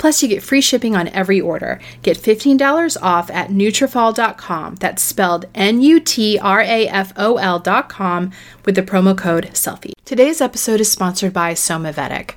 Plus, you get free shipping on every order. Get $15 off at Nutrafol.com. That's spelled N-U-T-R-A-F-O-L.com with the promo code SELFIE. Today's episode is sponsored by Somavedic.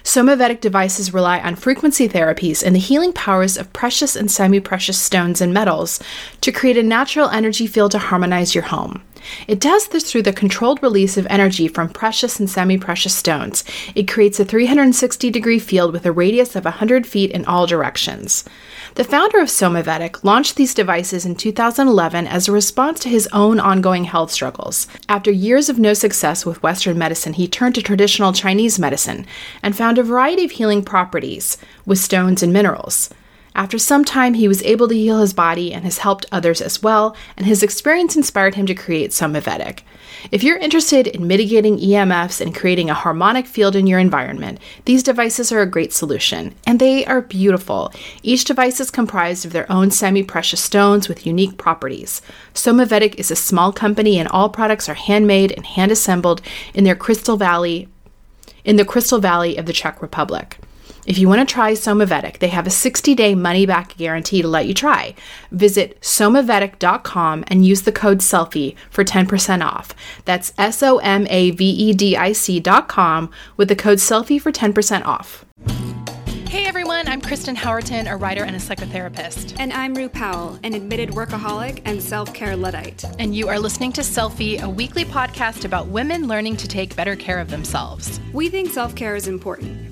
Somavedic devices rely on frequency therapies and the healing powers of precious and semi precious stones and metals to create a natural energy field to harmonize your home. It does this through the controlled release of energy from precious and semi precious stones. It creates a 360 degree field with a radius of 100 feet in all directions. The founder of Somavedic launched these devices in 2011 as a response to his own ongoing health struggles. After years of no success with Western medicine, he turned to traditional Chinese medicine and found a variety of healing properties with stones and minerals. After some time, he was able to heal his body and has helped others as well, and his experience inspired him to create Somavedic. If you're interested in mitigating EMFs and creating a harmonic field in your environment, these devices are a great solution, and they are beautiful. Each device is comprised of their own semi precious stones with unique properties. Somavedic is a small company, and all products are handmade and hand assembled in their Crystal Valley, in the Crystal Valley of the Czech Republic. If you want to try Somavedic, they have a 60 day money back guarantee to let you try. Visit somavedic.com and use the code SELFIE for 10% off. That's S O M A V E D I C.com with the code SELFIE for 10% off. Hey everyone, I'm Kristen Howerton, a writer and a psychotherapist. And I'm Rue Powell, an admitted workaholic and self care Luddite. And you are listening to Selfie, a weekly podcast about women learning to take better care of themselves. We think self care is important,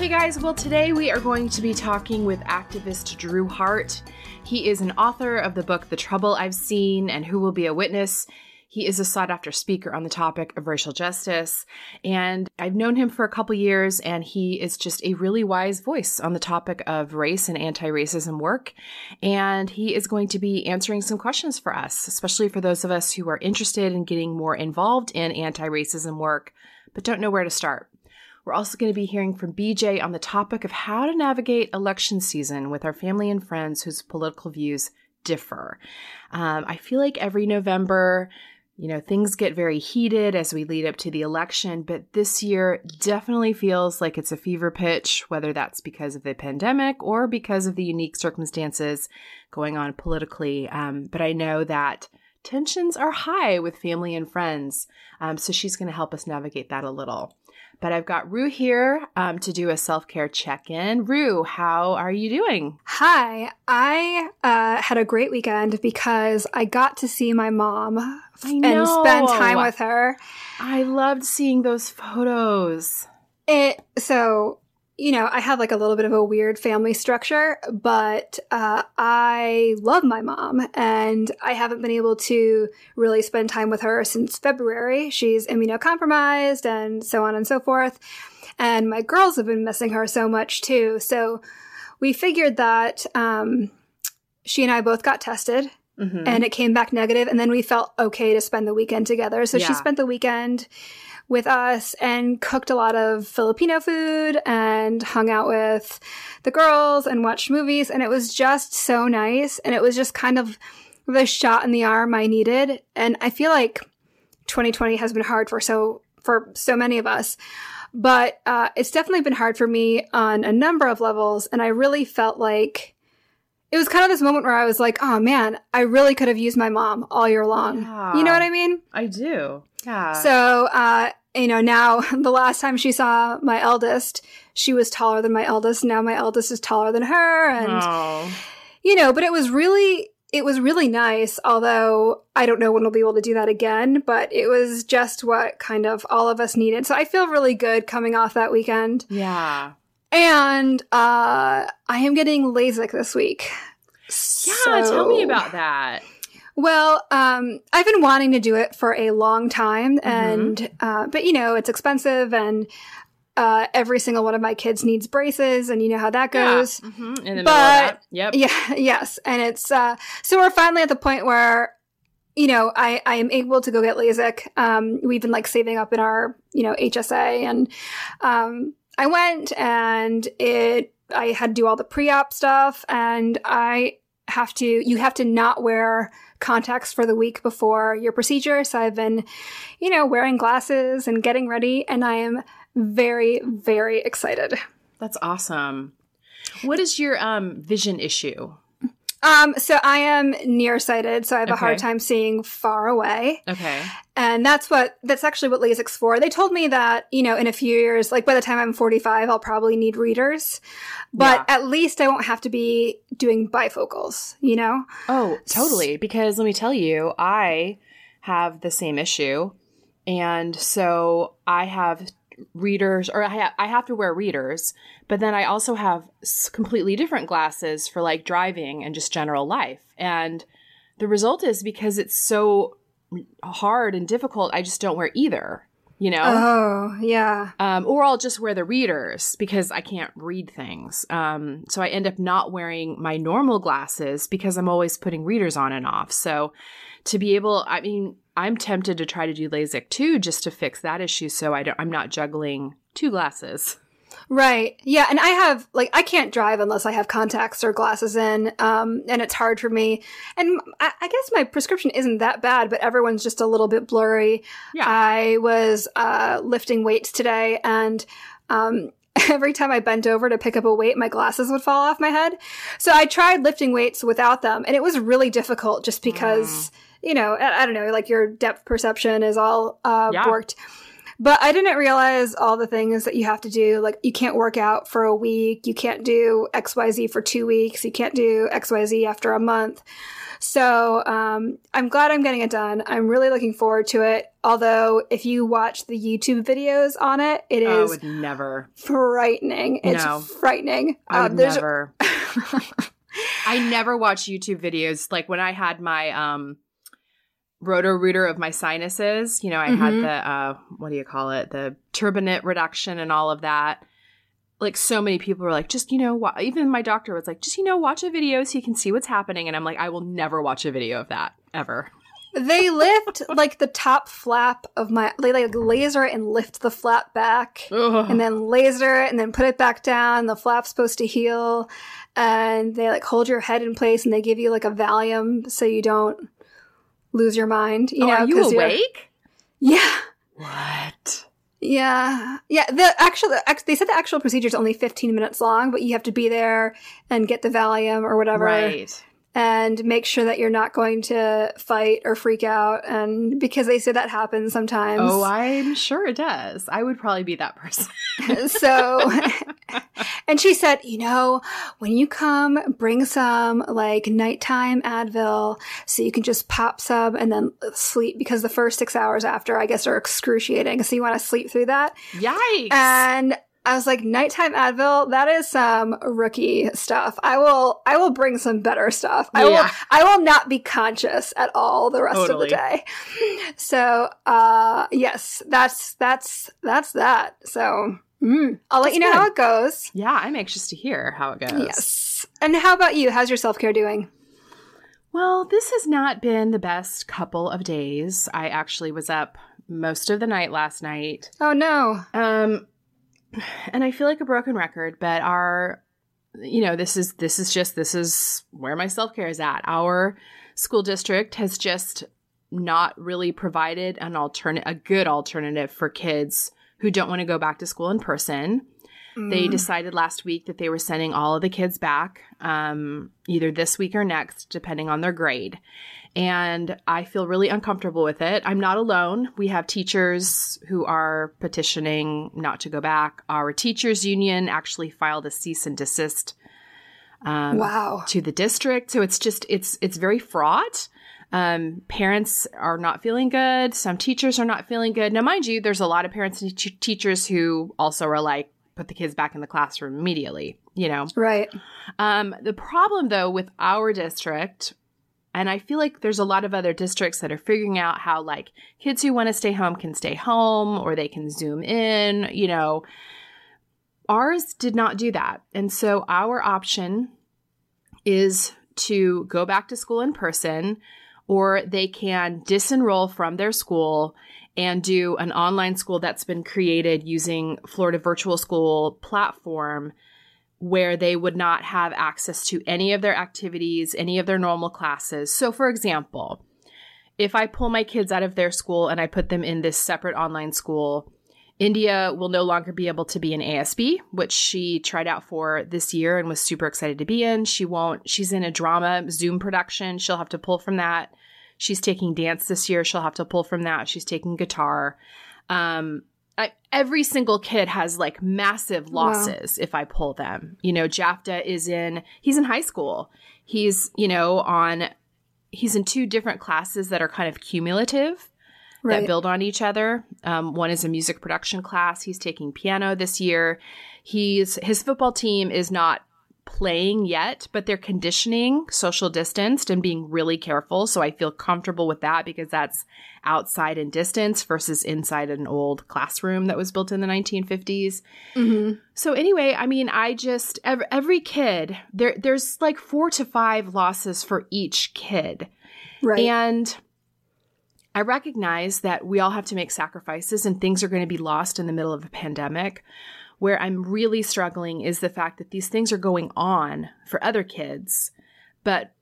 Hey guys, well, today we are going to be talking with activist Drew Hart. He is an author of the book The Trouble I've Seen and Who Will Be a Witness. He is a sought after speaker on the topic of racial justice. And I've known him for a couple years, and he is just a really wise voice on the topic of race and anti racism work. And he is going to be answering some questions for us, especially for those of us who are interested in getting more involved in anti racism work, but don't know where to start. We're also going to be hearing from BJ on the topic of how to navigate election season with our family and friends whose political views differ. Um, I feel like every November, you know, things get very heated as we lead up to the election, but this year definitely feels like it's a fever pitch, whether that's because of the pandemic or because of the unique circumstances going on politically. Um, but I know that tensions are high with family and friends. Um, so she's going to help us navigate that a little. But I've got Rue here um, to do a self care check in. Rue, how are you doing? Hi, I uh, had a great weekend because I got to see my mom and spend time with her. I loved seeing those photos. It so you know, I have like a little bit of a weird family structure, but uh, I love my mom and I haven't been able to really spend time with her since February. She's immunocompromised and so on and so forth. And my girls have been missing her so much too. So we figured that um, she and I both got tested mm-hmm. and it came back negative, and then we felt okay to spend the weekend together. So yeah. she spent the weekend with us and cooked a lot of Filipino food and hung out with the girls and watched movies. And it was just so nice. And it was just kind of the shot in the arm I needed. And I feel like 2020 has been hard for so, for so many of us. But uh, it's definitely been hard for me on a number of levels. And I really felt like it was kind of this moment where I was like, oh man, I really could have used my mom all year long. Yeah, you know what I mean? I do. Yeah. So, uh, you know, now the last time she saw my eldest, she was taller than my eldest. Now my eldest is taller than her. And, oh. you know, but it was really, it was really nice. Although I don't know when we'll be able to do that again, but it was just what kind of all of us needed. So I feel really good coming off that weekend. Yeah. And, uh, I am getting LASIK this week. Yeah. So, tell me about that. Well, um, I've been wanting to do it for a long time, mm-hmm. and mm-hmm. uh, but you know it's expensive, and uh, every single one of my kids needs braces, and you know how that goes. Yeah. Mm-hmm. In the but, yep. Yeah. Yes, and it's uh, so we're finally at the point where you know, I, I am able to go get LASIK. Um, we've been like saving up in our, you know, HSA and, um, I went and it, I had to do all the pre-op stuff and I have to, you have to not wear contacts for the week before your procedure. So I've been, you know, wearing glasses and getting ready, and I am very, very excited. That's awesome. What is your um, vision issue? Um, so I am nearsighted, so I have okay. a hard time seeing far away. Okay. And that's what, that's actually what LASIK's for. They told me that, you know, in a few years, like by the time I'm 45, I'll probably need readers, but yeah. at least I won't have to be doing bifocals, you know? Oh, totally. Because let me tell you, I have the same issue. And so I have readers, or I, ha- I have to wear readers, but then I also have completely different glasses for like driving and just general life. And the result is because it's so hard and difficult, I just don't wear either. You know? Oh, yeah. Um, or I'll just wear the readers because I can't read things. Um, so I end up not wearing my normal glasses because I'm always putting readers on and off. So to be able, I mean, I'm tempted to try to do LASIK too, just to fix that issue. So I don't, I'm not juggling two glasses. Right. Yeah. And I have, like, I can't drive unless I have contacts or glasses in. Um, and it's hard for me. And I, I, guess my prescription isn't that bad, but everyone's just a little bit blurry. Yeah. I was, uh, lifting weights today and, um, every time I bent over to pick up a weight, my glasses would fall off my head. So I tried lifting weights without them and it was really difficult just because, mm. You know, I, I, don't know, like your depth perception is all, uh, yeah. borked. But I didn't realize all the things that you have to do. Like, you can't work out for a week. You can't do XYZ for two weeks. You can't do XYZ after a month. So, um, I'm glad I'm getting it done. I'm really looking forward to it. Although, if you watch the YouTube videos on it, it is. Oh, I would never. Frightening. It's no. frightening. I would uh, never. I never watch YouTube videos. Like, when I had my, um, Roto-Rooter of my sinuses. You know, I mm-hmm. had the uh, what do you call it? The turbinate reduction and all of that. Like so many people were like, just you know, wa-. even my doctor was like, just you know, watch a video so you can see what's happening. And I'm like, I will never watch a video of that ever. They lift like the top flap of my they like laser and lift the flap back Ugh. and then laser it and then put it back down. The flap's supposed to heal and they like hold your head in place and they give you like a Valium so you don't lose your mind. You oh, know, are you awake? Yeah. What? Yeah, yeah. The actual, they said the actual procedure is only 15 minutes long, but you have to be there and get the Valium or whatever. Right. And make sure that you're not going to fight or freak out. And because they say that happens sometimes. Oh, I'm sure it does. I would probably be that person. so, and she said, you know, when you come, bring some like nighttime Advil so you can just pop some and then sleep because the first six hours after, I guess, are excruciating. So you want to sleep through that. Yikes. And I was like, nighttime Advil, that is some rookie stuff. I will, I will bring some better stuff. I will, I will not be conscious at all the rest totally. of the day. So, uh, yes, that's, that's, that's that. So, mm, I'll that's let you know good. how it goes. Yeah, I'm anxious to hear how it goes. Yes. And how about you? How's your self care doing? Well, this has not been the best couple of days. I actually was up most of the night last night. Oh no. Um and I feel like a broken record, but our you know, this is this is just this is where my self-care is at. Our school district has just not really provided an alternate a good alternative for kids who don't want to go back to school in person. Mm. They decided last week that they were sending all of the kids back, um, either this week or next, depending on their grade and I feel really uncomfortable with it. I'm not alone. We have teachers who are petitioning not to go back. Our teachers union actually filed a cease and desist um, wow. to the district. So it's just it's it's very fraught. Um, parents are not feeling good. Some teachers are not feeling good. Now, mind you, there's a lot of parents and t- teachers who also are like, put the kids back in the classroom immediately. You know, right? Um, the problem though with our district and I feel like there's a lot of other districts that are figuring out how like kids who want to stay home can stay home or they can zoom in, you know. Ours did not do that. And so our option is to go back to school in person or they can disenroll from their school and do an online school that's been created using Florida Virtual School platform where they would not have access to any of their activities, any of their normal classes. So, for example, if I pull my kids out of their school and I put them in this separate online school, India will no longer be able to be an ASB, which she tried out for this year and was super excited to be in. She won't, she's in a drama Zoom production. She'll have to pull from that. She's taking dance this year. She'll have to pull from that. She's taking guitar. Um, I, every single kid has like massive losses wow. if I pull them. You know, Jafta is in, he's in high school. He's, you know, on, he's in two different classes that are kind of cumulative right. that build on each other. Um, one is a music production class. He's taking piano this year. He's, his football team is not playing yet, but they're conditioning social distanced and being really careful. So I feel comfortable with that because that's outside and distance versus inside an old classroom that was built in the 1950s. Mm-hmm. So anyway, I mean, I just every, every kid there there's like four to five losses for each kid, right? And I recognize that we all have to make sacrifices and things are going to be lost in the middle of a pandemic. Where I'm really struggling is the fact that these things are going on for other kids, but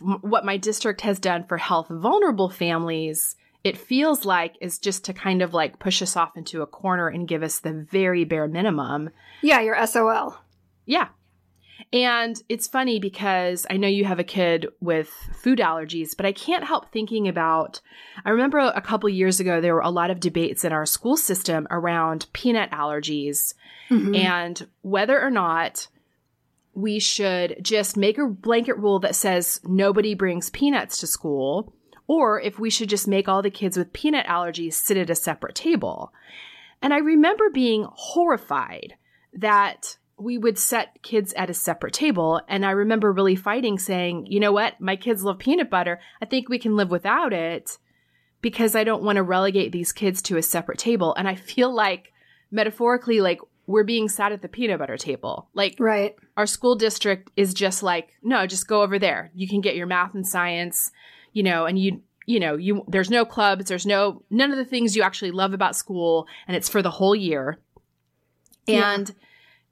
what my district has done for health vulnerable families it feels like is just to kind of like push us off into a corner and give us the very bare minimum. Yeah, your SOL. Yeah. And it's funny because I know you have a kid with food allergies, but I can't help thinking about. I remember a couple years ago, there were a lot of debates in our school system around peanut allergies mm-hmm. and whether or not we should just make a blanket rule that says nobody brings peanuts to school or if we should just make all the kids with peanut allergies sit at a separate table. And I remember being horrified that we would set kids at a separate table. And I remember really fighting, saying, you know what? My kids love peanut butter. I think we can live without it because I don't want to relegate these kids to a separate table. And I feel like, metaphorically, like we're being sat at the peanut butter table. Like, right. Our school district is just like, no, just go over there. You can get your math and science you know, and you you know, you there's no clubs, there's no none of the things you actually love about school and it's for the whole year. And yeah.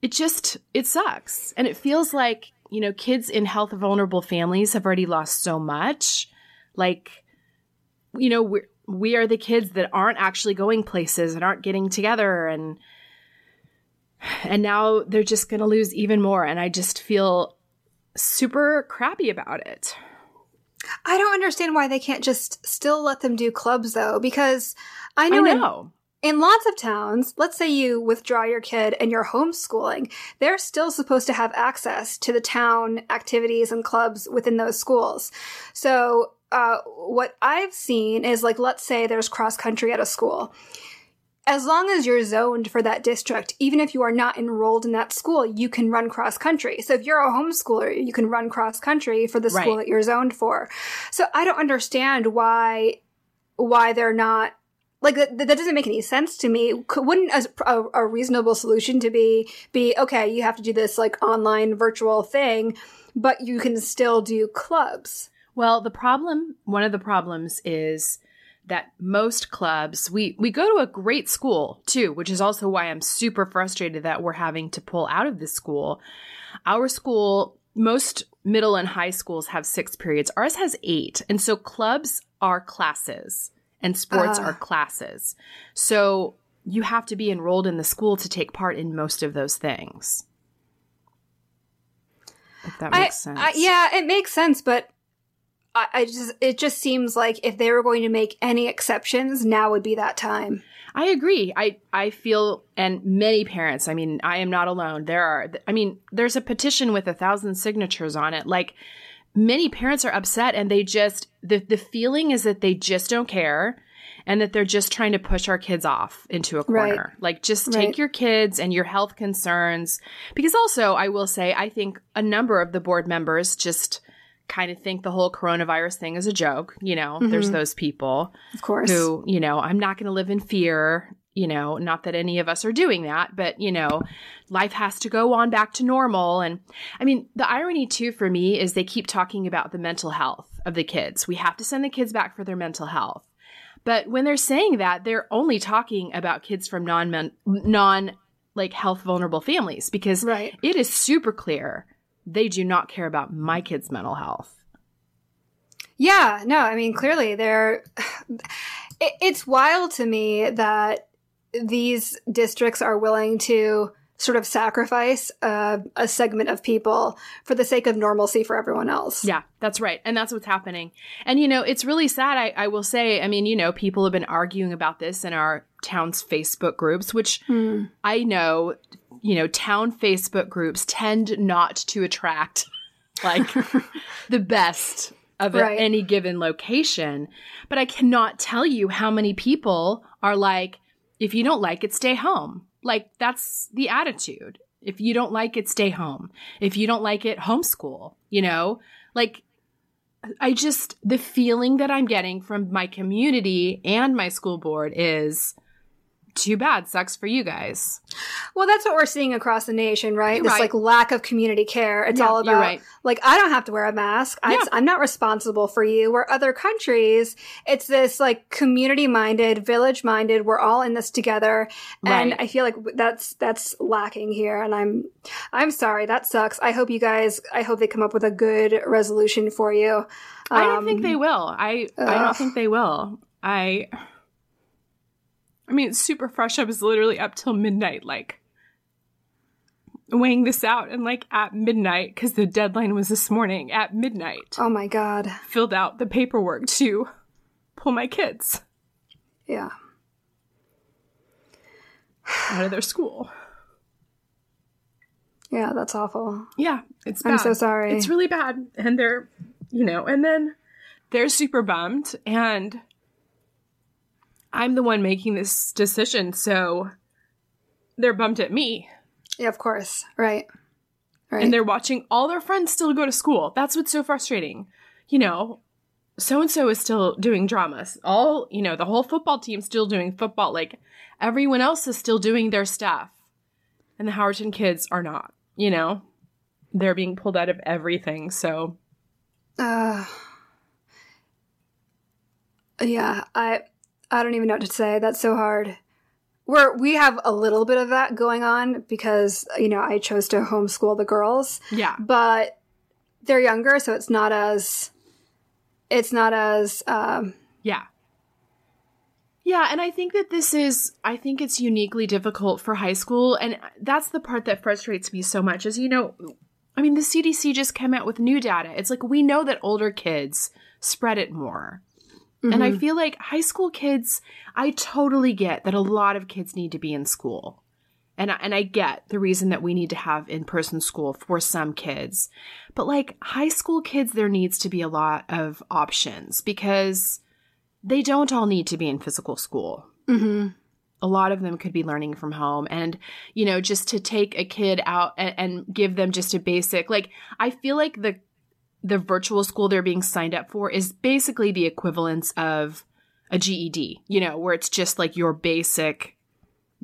It just it sucks. And it feels like, you know, kids in health vulnerable families have already lost so much. Like you know, we're we are the kids that aren't actually going places and aren't getting together and and now they're just going to lose even more and I just feel super crappy about it. I don't understand why they can't just still let them do clubs though, because I know, I know. In, lots of towns, let's say you withdraw your kid and you're homeschooling, they're still supposed to have access to the town activities and clubs within those schools. So, uh, what I've seen is like, let's say there's cross country at a school as long as you're zoned for that district, even if you are not enrolled in that school, you can run cross country. So if you're a homeschooler, you can run cross country for the school right. that you're zoned for. So I don't understand why why they're not like that, that doesn't make any sense to me. Wouldn't a, a reasonable solution to be be okay? You have to do this like online virtual thing, but you can still do clubs. Well, the problem, one of the problems is that most clubs we we go to a great school too which is also why i'm super frustrated that we're having to pull out of this school our school most middle and high schools have six periods ours has eight and so clubs are classes and sports uh. are classes so you have to be enrolled in the school to take part in most of those things if that makes I, sense I, yeah it makes sense but I, I just it just seems like if they were going to make any exceptions, now would be that time. I agree. I I feel, and many parents. I mean, I am not alone. There are. I mean, there's a petition with a thousand signatures on it. Like many parents are upset, and they just the the feeling is that they just don't care, and that they're just trying to push our kids off into a corner. Right. Like, just take right. your kids and your health concerns. Because also, I will say, I think a number of the board members just kind of think the whole coronavirus thing is a joke. You know, mm-hmm. there's those people, of course, who, you know, I'm not going to live in fear. You know, not that any of us are doing that, but, you know, life has to go on back to normal. And I mean, the irony too for me is they keep talking about the mental health of the kids. We have to send the kids back for their mental health. But when they're saying that, they're only talking about kids from non non like health vulnerable families because right. it is super clear they do not care about my kids' mental health. Yeah, no, I mean, clearly they're. It, it's wild to me that these districts are willing to sort of sacrifice uh, a segment of people for the sake of normalcy for everyone else. Yeah, that's right. And that's what's happening. And, you know, it's really sad. I, I will say, I mean, you know, people have been arguing about this in our town's Facebook groups, which hmm. I know you know, town Facebook groups tend not to attract like the best of right. any given location. But I cannot tell you how many people are like, if you don't like it, stay home. Like that's the attitude. If you don't like it, stay home. If you don't like it, homeschool, you know? Like, I just, the feeling that I'm getting from my community and my school board is too bad sucks for you guys. Well that's what we're seeing across the nation right? You're this right. like lack of community care. It's yeah, all about right. like i don't have to wear a mask. Yeah. I, i'm not responsible for you. Where other countries. It's this like community minded village minded we're all in this together. And right. i feel like that's that's lacking here. And i'm i'm sorry. That sucks. I hope you guys i hope they come up with a good resolution for you. Um, i don't think they um, will. I ugh. i don't think they will. I I mean, it's super fresh. I was literally up till midnight, like weighing this out. And like at midnight, because the deadline was this morning, at midnight. Oh my God. Filled out the paperwork to pull my kids. Yeah. Out of their school. Yeah, that's awful. Yeah, it's bad. I'm so sorry. It's really bad. And they're, you know, and then they're super bummed. And I'm the one making this decision, so they're bummed at me. Yeah, of course. Right. Right. And they're watching all their friends still go to school. That's what's so frustrating. You know, so and so is still doing dramas. All, you know, the whole football team's still doing football. Like everyone else is still doing their stuff. And the Howerton kids are not, you know? They're being pulled out of everything. So uh Yeah, I I don't even know what to say. That's so hard. We're we have a little bit of that going on because you know I chose to homeschool the girls. Yeah, but they're younger, so it's not as it's not as um, yeah yeah, and I think that this is I think it's uniquely difficult for high school and that's the part that frustrates me so much is you know I mean, the CDC just came out with new data. It's like we know that older kids spread it more. Mm-hmm. And I mm-hmm. feel like high school kids, I totally get that a lot of kids need to be in school. And I, and I get the reason that we need to have in-person school for some kids. But like high school kids there needs to be a lot of options because they don't all need to be in physical school. hmm a lot of them could be learning from home and you know just to take a kid out and, and, give them just a basic like i feel like the the virtual school they're being signed up for is basically the equivalence of a GED, you know, where it's just like your basic,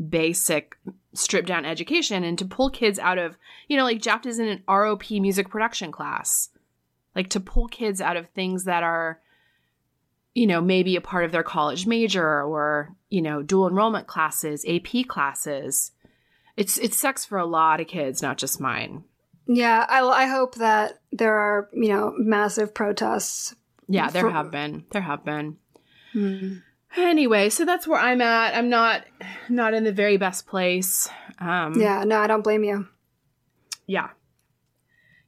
basic stripped down education and to pull kids out of, you know, like Jeff is in an ROP music production class. Like to pull kids out of things that are, you know, maybe a part of their college major or, you know, dual enrollment classes, AP classes. It's it sucks for a lot of kids, not just mine. Yeah, I, I hope that there are, you know, massive protests. Yeah, there for- have been. There have been. Hmm. Anyway, so that's where I'm at. I'm not not in the very best place. Um, yeah, no, I don't blame you. Yeah.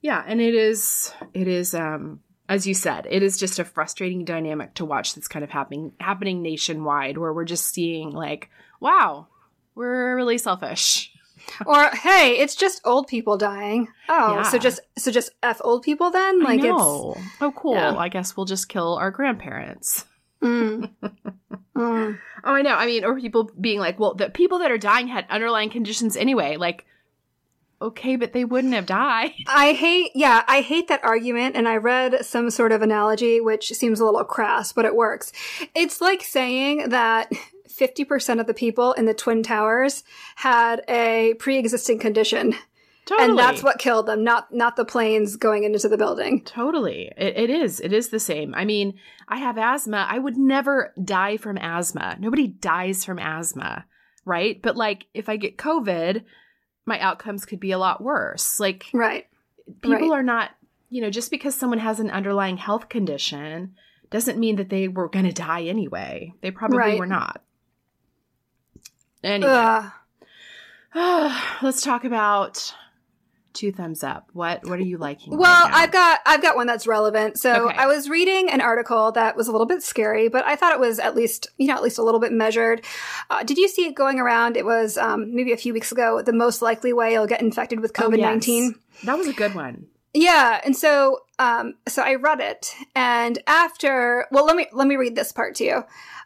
Yeah, and it is it is um as you said, it is just a frustrating dynamic to watch that's kind of happening happening nationwide where we're just seeing like, wow, we're really selfish or hey, it's just old people dying. Oh, yeah. so just so just f old people then? Like it's oh cool. Yeah. I guess we'll just kill our grandparents. Mm. mm. Oh, I know. I mean, or people being like, well, the people that are dying had underlying conditions anyway. Like, okay, but they wouldn't have died. I hate, yeah, I hate that argument. And I read some sort of analogy, which seems a little crass, but it works. It's like saying that 50% of the people in the Twin Towers had a pre-existing condition. Totally. And that's what killed them, not not the planes going into the building. Totally. It, it is. It is the same. I mean, I have asthma. I would never die from asthma. Nobody dies from asthma, right? But like if I get COVID, my outcomes could be a lot worse. Like Right. People right. are not, you know, just because someone has an underlying health condition doesn't mean that they were going to die anyway. They probably right. were not. Anyway, let's talk about two thumbs up. What what are you liking? Well, right I've got I've got one that's relevant. So okay. I was reading an article that was a little bit scary, but I thought it was at least you know at least a little bit measured. Uh, did you see it going around? It was um, maybe a few weeks ago. The most likely way you'll get infected with COVID nineteen. Oh, yes. That was a good one. Yeah, and so um, so I read it, and after well, let me let me read this part to you.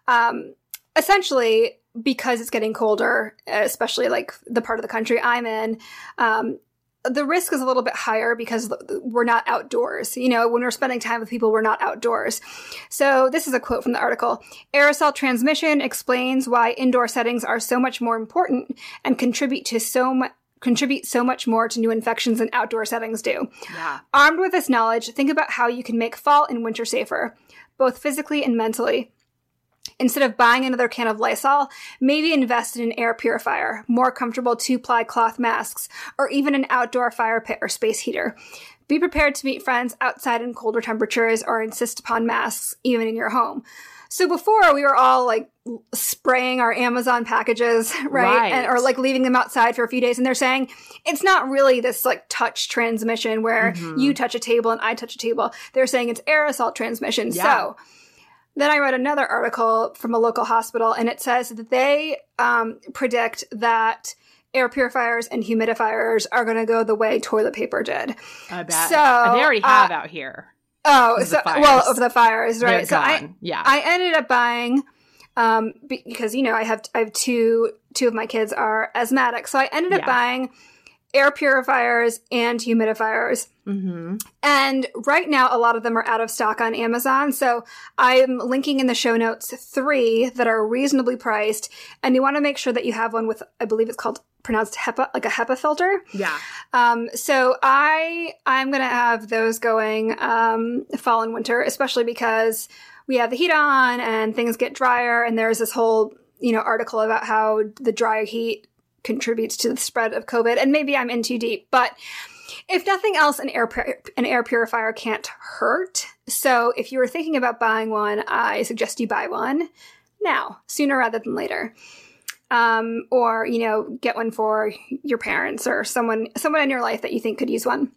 Um, essentially, because it's getting colder, especially like the part of the country I'm in, um, the risk is a little bit higher because we're not outdoors. You know, when we're spending time with people, we're not outdoors. So this is a quote from the article. Aerosol transmission explains why indoor settings are so much more important and contribute to so much contribute so much more to new infections than outdoor settings do. Yeah. Armed with this knowledge, think about how you can make fall and winter safer, both physically and mentally. Instead of buying another can of Lysol, maybe invest in an air purifier, more comfortable two-ply cloth masks, or even an outdoor fire pit or space heater. Be prepared to meet friends outside in colder temperatures or insist upon masks even in your home. So before we were all like spraying our Amazon packages, right? right. And, or like leaving them outside for a few days. And they're saying it's not really this like touch transmission where mm-hmm. you touch a table and I touch a table. They're saying it's aerosol transmission. Yeah. So then I read another article from a local hospital, and it says that they um, predict that air purifiers and humidifiers are going to go the way toilet paper did. I bet. So they already have uh, out here. Oh, so well, of the fires, right? They're so gone. I, yeah, I ended up buying um, because you know I have I have two two of my kids are asthmatic, so I ended up yeah. buying air purifiers and humidifiers. Mm-hmm. And right now, a lot of them are out of stock on Amazon. So I'm linking in the show notes three that are reasonably priced. And you want to make sure that you have one with, I believe it's called pronounced HEPA, like a HEPA filter. Yeah. Um, so I, I'm going to have those going, um, fall and winter, especially because we have the heat on and things get drier. And there's this whole, you know, article about how the dry heat contributes to the spread of COVID. And maybe I'm in too deep, but if nothing else, an air an air purifier can't hurt. So if you were thinking about buying one, I suggest you buy one now, sooner rather than later. Um, or you know, get one for your parents or someone someone in your life that you think could use one.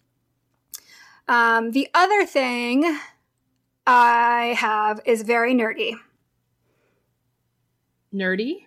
Um, the other thing I have is very nerdy. Nerdy?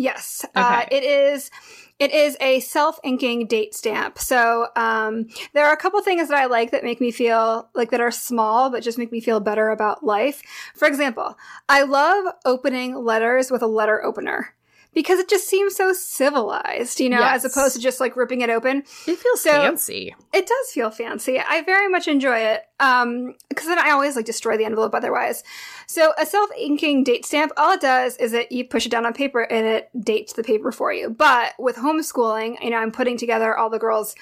Yes. Uh, it is. It is a self-inking date stamp. So um, there are a couple things that I like that make me feel like that are small, but just make me feel better about life. For example, I love opening letters with a letter opener because it just seems so civilized, you know, as opposed to just like ripping it open. It feels So- fancy. It does feel fancy. I very much enjoy it. Um, because then I always like destroy the envelope otherwise. So a self-inking date stamp, all it does is that you push it down on paper and it dates the paper for you. But with homeschooling, you know, I'm putting together all the girls'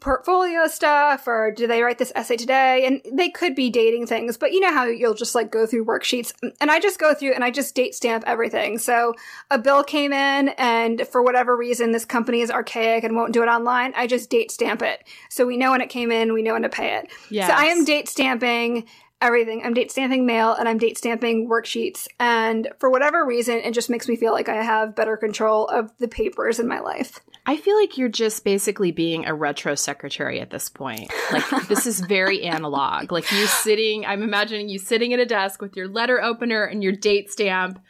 portfolio stuff or do they write this essay today? And they could be dating things, but you know how you'll just like go through worksheets and I just go through and I just date stamp everything. So a bill came in and for whatever reason this company is archaic and won't do it online, I just date stamp it. So we know when it came in, we know when to pay it. Yes. So I am date stamping everything. I'm date stamping mail and I'm date stamping worksheets. And for whatever reason, it just makes me feel like I have better control of the papers in my life. I feel like you're just basically being a retro secretary at this point. Like this is very analog. Like you sitting, I'm imagining you sitting at a desk with your letter opener and your date stamp.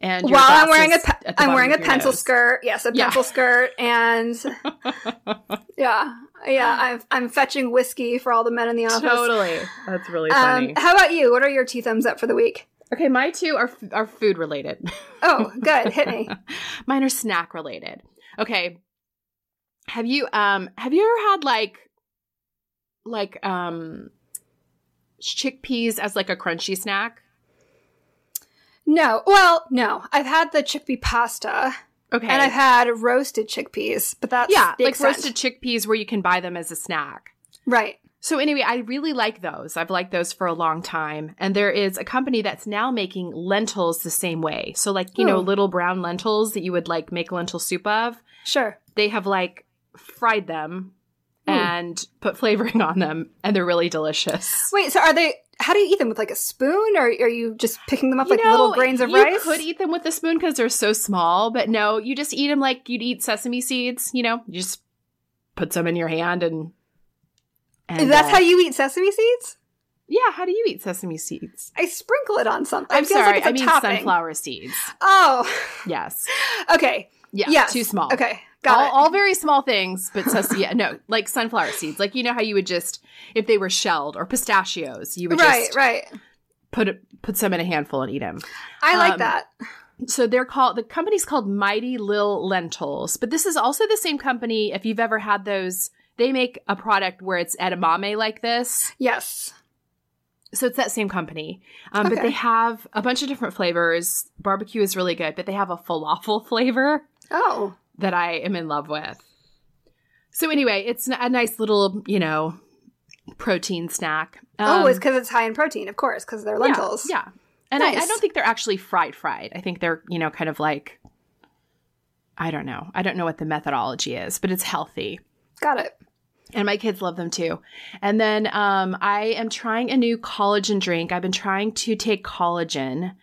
And While I'm wearing a pe- I'm wearing a pencil nose. skirt. Yes, a Yeah. pencil skirt, and yeah, yeah. I'm I'm fetching whiskey for all the men in the office. Totally. That's really funny. Um, how about you? What are your two thumbs up for the week? okay, my two are f- are food related. Oh, good. Hit me. Mine are snack related. Okay. Have you um have you ever had like like um chickpeas as like a crunchy snack? No, well, no. I've had the chickpea pasta, Okay. and I've had roasted chickpeas, but that's yeah, like extent. roasted chickpeas where you can buy them as a snack. Right. So anyway, I really like those. I've liked those for a long time. And there is a company that's now making lentils the same way. So like, you know, Oh. little brown lentils that you would like make lentil soup of. Sure. They have like fried them Hmm. and put flavoring on them and they're really delicious. Wait. So are they? How do you eat them with like a spoon, or are you just picking them up You like know, little grains of you rice? You could eat them with a spoon because they're so small, but no, you just eat them like you'd eat sesame seeds. You know, you just put some in your hand and. And That's uh, how you eat sesame seeds. Yeah, how do you eat sesame seeds? I sprinkle it on something. I'm sorry, like I mean topping. sunflower seeds. Oh, Yes. okay. Yeah, Yes. too small. Okay, got all, it. all very small things, but sus- yeah, no, like sunflower seeds. Like you know how you would just, if they were shelled or pistachios, you would right, just right. put it, put some in a handful and eat them. I like Um, that. So they're called the company's called Mighty Lil Lentils, but this is also the same company. If you've ever had those, they make a product where it's edamame like this. Yes. So it's that same company, um, but they have a bunch of different flavors. Barbecue is really good, but they have a falafel flavor Oh, that I am in love with. So anyway, it's a nice little, you know, protein snack. oh, Um, it's because it's high in protein, of course, because they're lentils. Yeah. yeah. And I, I don't think they're actually fried fried. I think they're, you know, kind of like I don't know. I don't know what the methodology is, but it's healthy. Got it. And my kids love them too. And then um, I am trying a new collagen drink. I've been trying to take collagen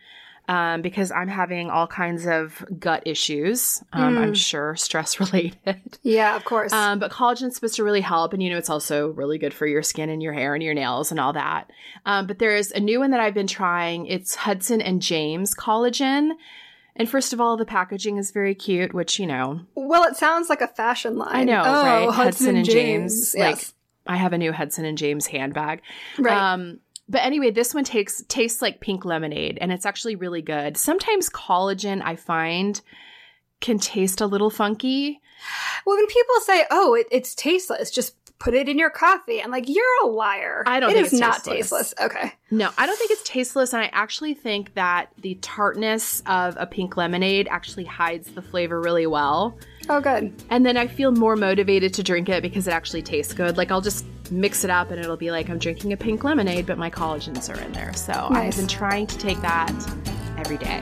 um, because I'm having all kinds of gut issues. Um, I'm Mm. sure stress related. Yeah, of course. Um, but collagen's supposed to really help, and you know it's also really good for your skin and your hair and your nails and all that. Um, but there's a new one that I've been trying. It's Hudson and James collagen. And first of all, the packaging is very cute, which you know well, it sounds like a fashion line. I know, oh, right? Hudson, and James, James. like I have a new Hudson and James handbag. right. Um, but anyway, this one takes tastes like pink lemonade, and it's actually really good. Sometimes collagen I find can taste a little funky. well, when people say, "Oh, it, it's tasteless," just put it in your coffee. I'm like, "You're a liar." I don't It is it's not tasteless. tasteless. Okay. No, I don't think it's tasteless, and I actually think that the tartness of a pink lemonade actually hides the flavor really well. Oh, good. And then I feel more motivated to drink it because it actually tastes good. Like I'll just mix it up and it'll be like I'm drinking a pink lemonade, but my collagens are in there. So I've been trying to take that every day.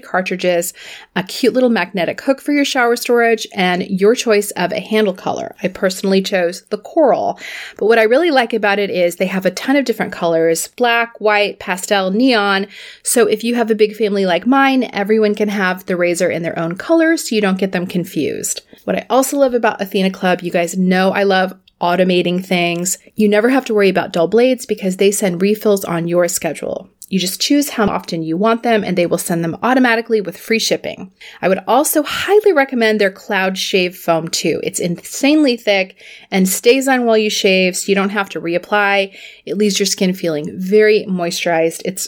cartridges, a cute little magnetic hook for your shower storage, and your choice of a handle color. I personally chose the coral. But what I really like about it is they have a ton of different colors black, white, pastel, neon. So if you have a big family like mine, everyone can have the razor in their own color so you don't get them confused. What I also love about Athena Club, you guys know I love automating things. You never have to worry about dull blades because they send refills on your schedule. You just choose how often you want them and they will send them automatically with free shipping. I would also highly recommend their Cloud Shave Foam too. It's insanely thick and stays on while you shave so you don't have to reapply. It leaves your skin feeling very moisturized. It's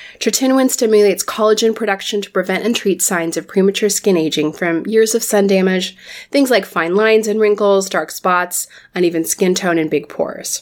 Tretinoin stimulates collagen production to prevent and treat signs of premature skin aging from years of sun damage, things like fine lines and wrinkles, dark spots, uneven skin tone, and big pores.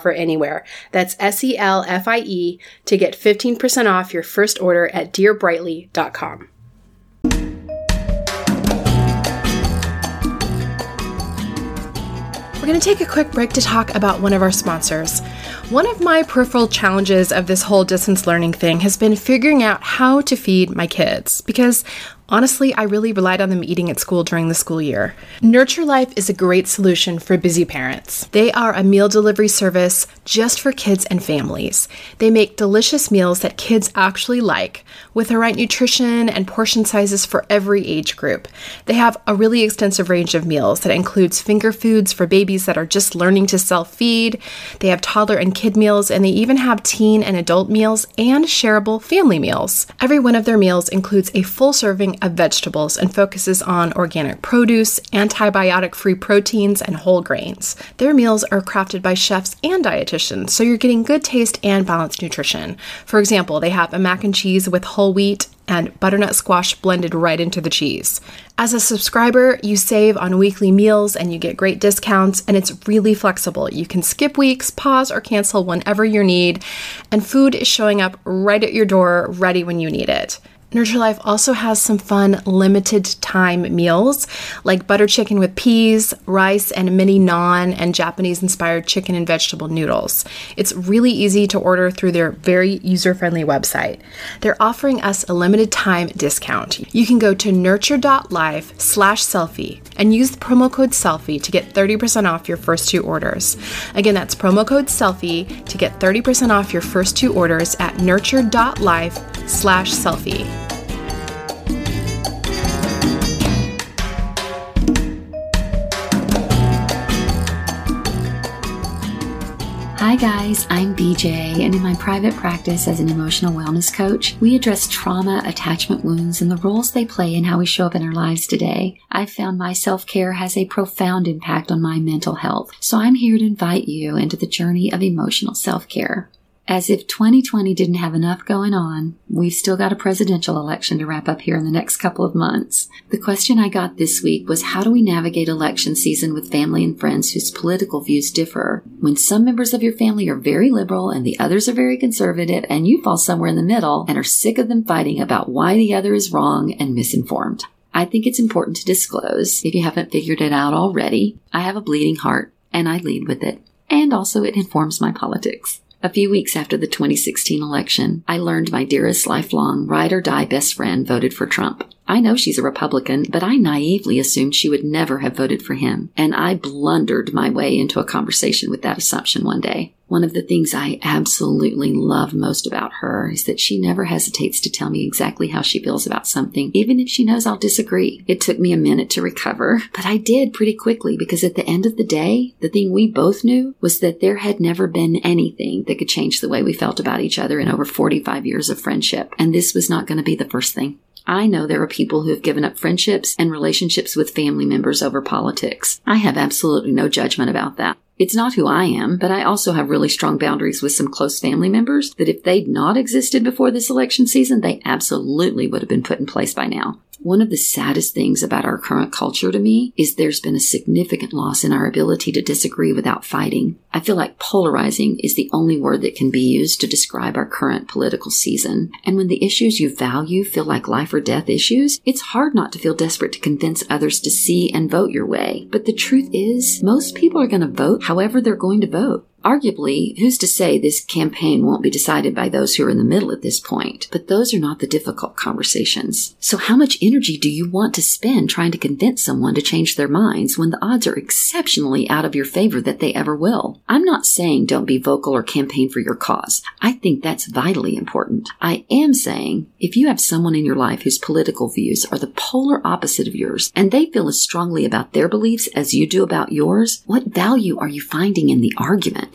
anywhere. That's S E L F I E to get 15% off your first order at dearbrightly.com. We're going to take a quick break to talk about one of our sponsors. One of my peripheral challenges of this whole distance learning thing has been figuring out how to feed my kids because Honestly, I really relied on them eating at school during the school year. Nurture Life is a great solution for busy parents. They are a meal delivery service just for kids and families. They make delicious meals that kids actually like, with the right nutrition and portion sizes for every age group. They have a really extensive range of meals that includes finger foods for babies that are just learning to self feed. They have toddler and kid meals, and they even have teen and adult meals and shareable family meals. Every one of their meals includes a full serving of vegetables and focuses on organic produce, antibiotic free proteins, and whole grains. Their meals are crafted by chefs and dietitians, so you're getting good taste and balanced nutrition. For example, they have a mac and cheese with whole wheat and butternut squash blended right into the cheese. As a subscriber, you save on weekly meals and you get great discounts, and it's really flexible. You can skip weeks, pause, or cancel whenever you need, and food is showing up right at your door, ready when you need it. Nurture Life also has some fun limited time meals like butter chicken with peas, rice, and mini naan, and Japanese inspired chicken and vegetable noodles. It's really easy to order through their very user friendly website. They're offering us a limited time discount. You can go to nurture.life slash selfie and use the promo code selfie to get 30% off your first two orders. Again, that's promo code selfie to get 30% off your first two orders at nurture.life slash selfie. Hi, guys, I'm BJ, and in my private practice as an emotional wellness coach, we address trauma, attachment wounds, and the roles they play in how we show up in our lives today. I've found my self care has a profound impact on my mental health, so I'm here to invite you into the journey of emotional self care. As if 2020 didn't have enough going on, we've still got a presidential election to wrap up here in the next couple of months. The question I got this week was how do we navigate election season with family and friends whose political views differ? When some members of your family are very liberal and the others are very conservative, and you fall somewhere in the middle and are sick of them fighting about why the other is wrong and misinformed. I think it's important to disclose, if you haven't figured it out already, I have a bleeding heart and I lead with it. And also it informs my politics. A few weeks after the 2016 election, I learned my dearest lifelong ride or die best friend voted for Trump. I know she's a Republican, but I naively assumed she would never have voted for him, and I blundered my way into a conversation with that assumption one day. One of the things I absolutely love most about her is that she never hesitates to tell me exactly how she feels about something, even if she knows I'll disagree. It took me a minute to recover, but I did pretty quickly because at the end of the day, the thing we both knew was that there had never been anything that could change the way we felt about each other in over 45 years of friendship, and this was not going to be the first thing. I know there are people who have given up friendships and relationships with family members over politics. I have absolutely no judgment about that. It's not who I am, but I also have really strong boundaries with some close family members that if they'd not existed before this election season, they absolutely would have been put in place by now. One of the saddest things about our current culture to me is there's been a significant loss in our ability to disagree without fighting. I feel like polarizing is the only word that can be used to describe our current political season. And when the issues you value feel like life or death issues, it's hard not to feel desperate to convince others to see and vote your way. But the truth is, most people are going to vote however they're going to vote. Arguably, who's to say this campaign won't be decided by those who are in the middle at this point? But those are not the difficult conversations. So how much energy do you want to spend trying to convince someone to change their minds when the odds are exceptionally out of your favor that they ever will? I'm not saying don't be vocal or campaign for your cause. I think that's vitally important. I am saying if you have someone in your life whose political views are the polar opposite of yours and they feel as strongly about their beliefs as you do about yours, what value are you finding in the argument?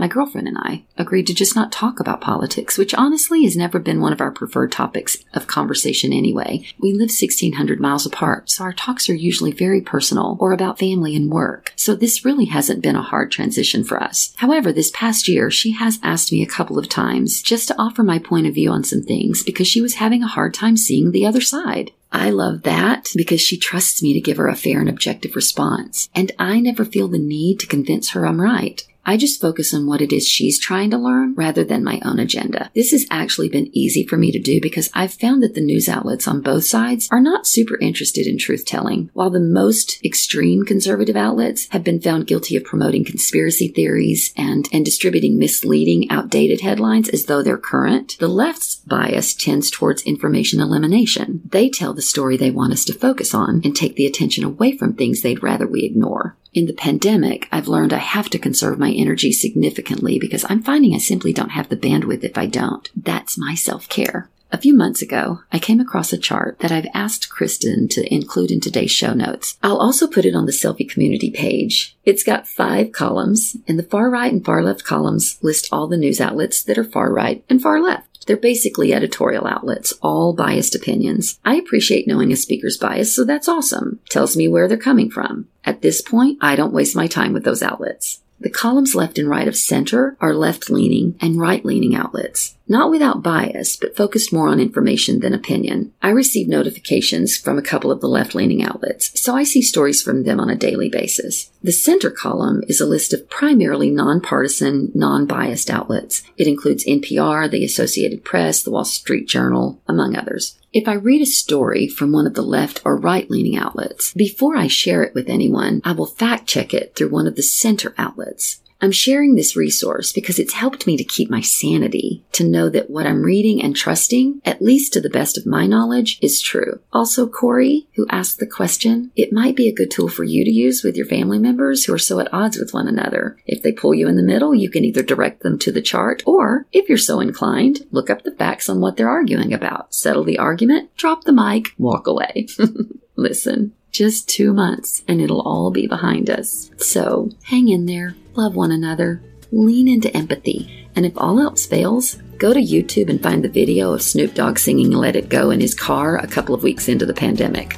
My girlfriend and I agreed to just not talk about politics, which honestly has never been one of our preferred topics of conversation anyway. We live 1600 miles apart, so our talks are usually very personal or about family and work. So this really hasn't been a hard transition for us. However, this past year, she has asked me a couple of times just to offer my point of view on some things because she was having a hard time seeing the other side. I love that because she trusts me to give her a fair and objective response. And I never feel the need to convince her I'm right. I just focus on what it is she's trying to learn rather than my own agenda. This has actually been easy for me to do because I've found that the news outlets on both sides are not super interested in truth telling. While the most extreme conservative outlets have been found guilty of promoting conspiracy theories and, and distributing misleading, outdated headlines as though they're current, the left's bias tends towards information elimination. They tell the story they want us to focus on and take the attention away from things they'd rather we ignore. In the pandemic, I've learned I have to conserve my energy significantly because I'm finding I simply don't have the bandwidth if I don't. That's my self care. A few months ago, I came across a chart that I've asked Kristen to include in today's show notes. I'll also put it on the Selfie community page. It's got five columns, and the far right and far left columns list all the news outlets that are far right and far left. They're basically editorial outlets, all biased opinions. I appreciate knowing a speaker's bias, so that's awesome. Tells me where they're coming from. At this point, I don't waste my time with those outlets. The columns left and right of center are left leaning and right leaning outlets. Not without bias, but focused more on information than opinion. I receive notifications from a couple of the left leaning outlets, so I see stories from them on a daily basis. The center column is a list of primarily nonpartisan, non biased outlets. It includes NPR, the Associated Press, the Wall Street Journal, among others. If I read a story from one of the left or right leaning outlets, before I share it with anyone, I will fact check it through one of the center outlets. I'm sharing this resource because it's helped me to keep my sanity, to know that what I'm reading and trusting, at least to the best of my knowledge, is true. Also, Corey, who asked the question, it might be a good tool for you to use with your family members who are so at odds with one another. If they pull you in the middle, you can either direct them to the chart, or, if you're so inclined, look up the facts on what they're arguing about, settle the argument, drop the mic, walk away. Listen, just two months and it'll all be behind us. So hang in there, love one another, lean into empathy, and if all else fails, go to YouTube and find the video of Snoop Dogg singing Let It Go in his car a couple of weeks into the pandemic.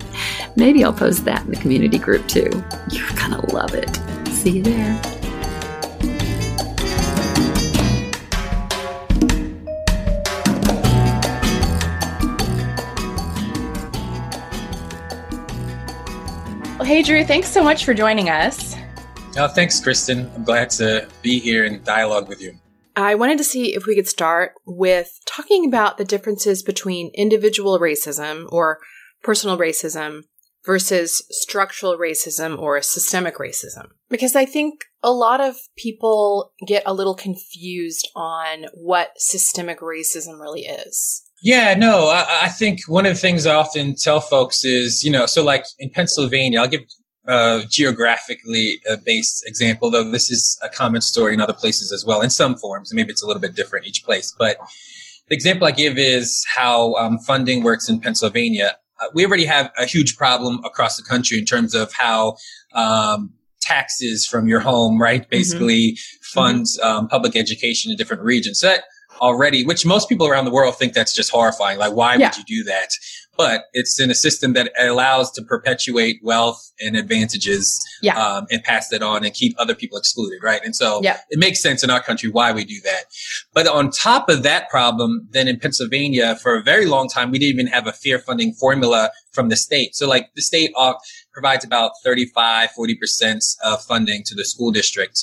Maybe I'll post that in the community group too. You're gonna love it. See you there. Hey, Drew, thanks so much for joining us. Oh, thanks, Kristen. I'm glad to be here in dialogue with you. I wanted to see if we could start with talking about the differences between individual racism or personal racism versus structural racism or systemic racism. Because I think a lot of people get a little confused on what systemic racism really is. Yeah, no, I, I, think one of the things I often tell folks is, you know, so like in Pennsylvania, I'll give a geographically based example, though this is a common story in other places as well, in some forms. Maybe it's a little bit different each place. But the example I give is how um, funding works in Pennsylvania. Uh, we already have a huge problem across the country in terms of how um, taxes from your home, right, mm-hmm. basically mm-hmm. funds um, public education in different regions. So that already, which most people around the world think that's just horrifying. Like, why yeah. would you do that? But it's in a system that allows to perpetuate wealth and advantages, yeah. um, and pass that on and keep other people excluded, right? And so yeah. it makes sense in our country why we do that. But on top of that problem, then in Pennsylvania, for a very long time, we didn't even have a fair funding formula from the state. So like the state provides about 35, 40% of funding to the school district.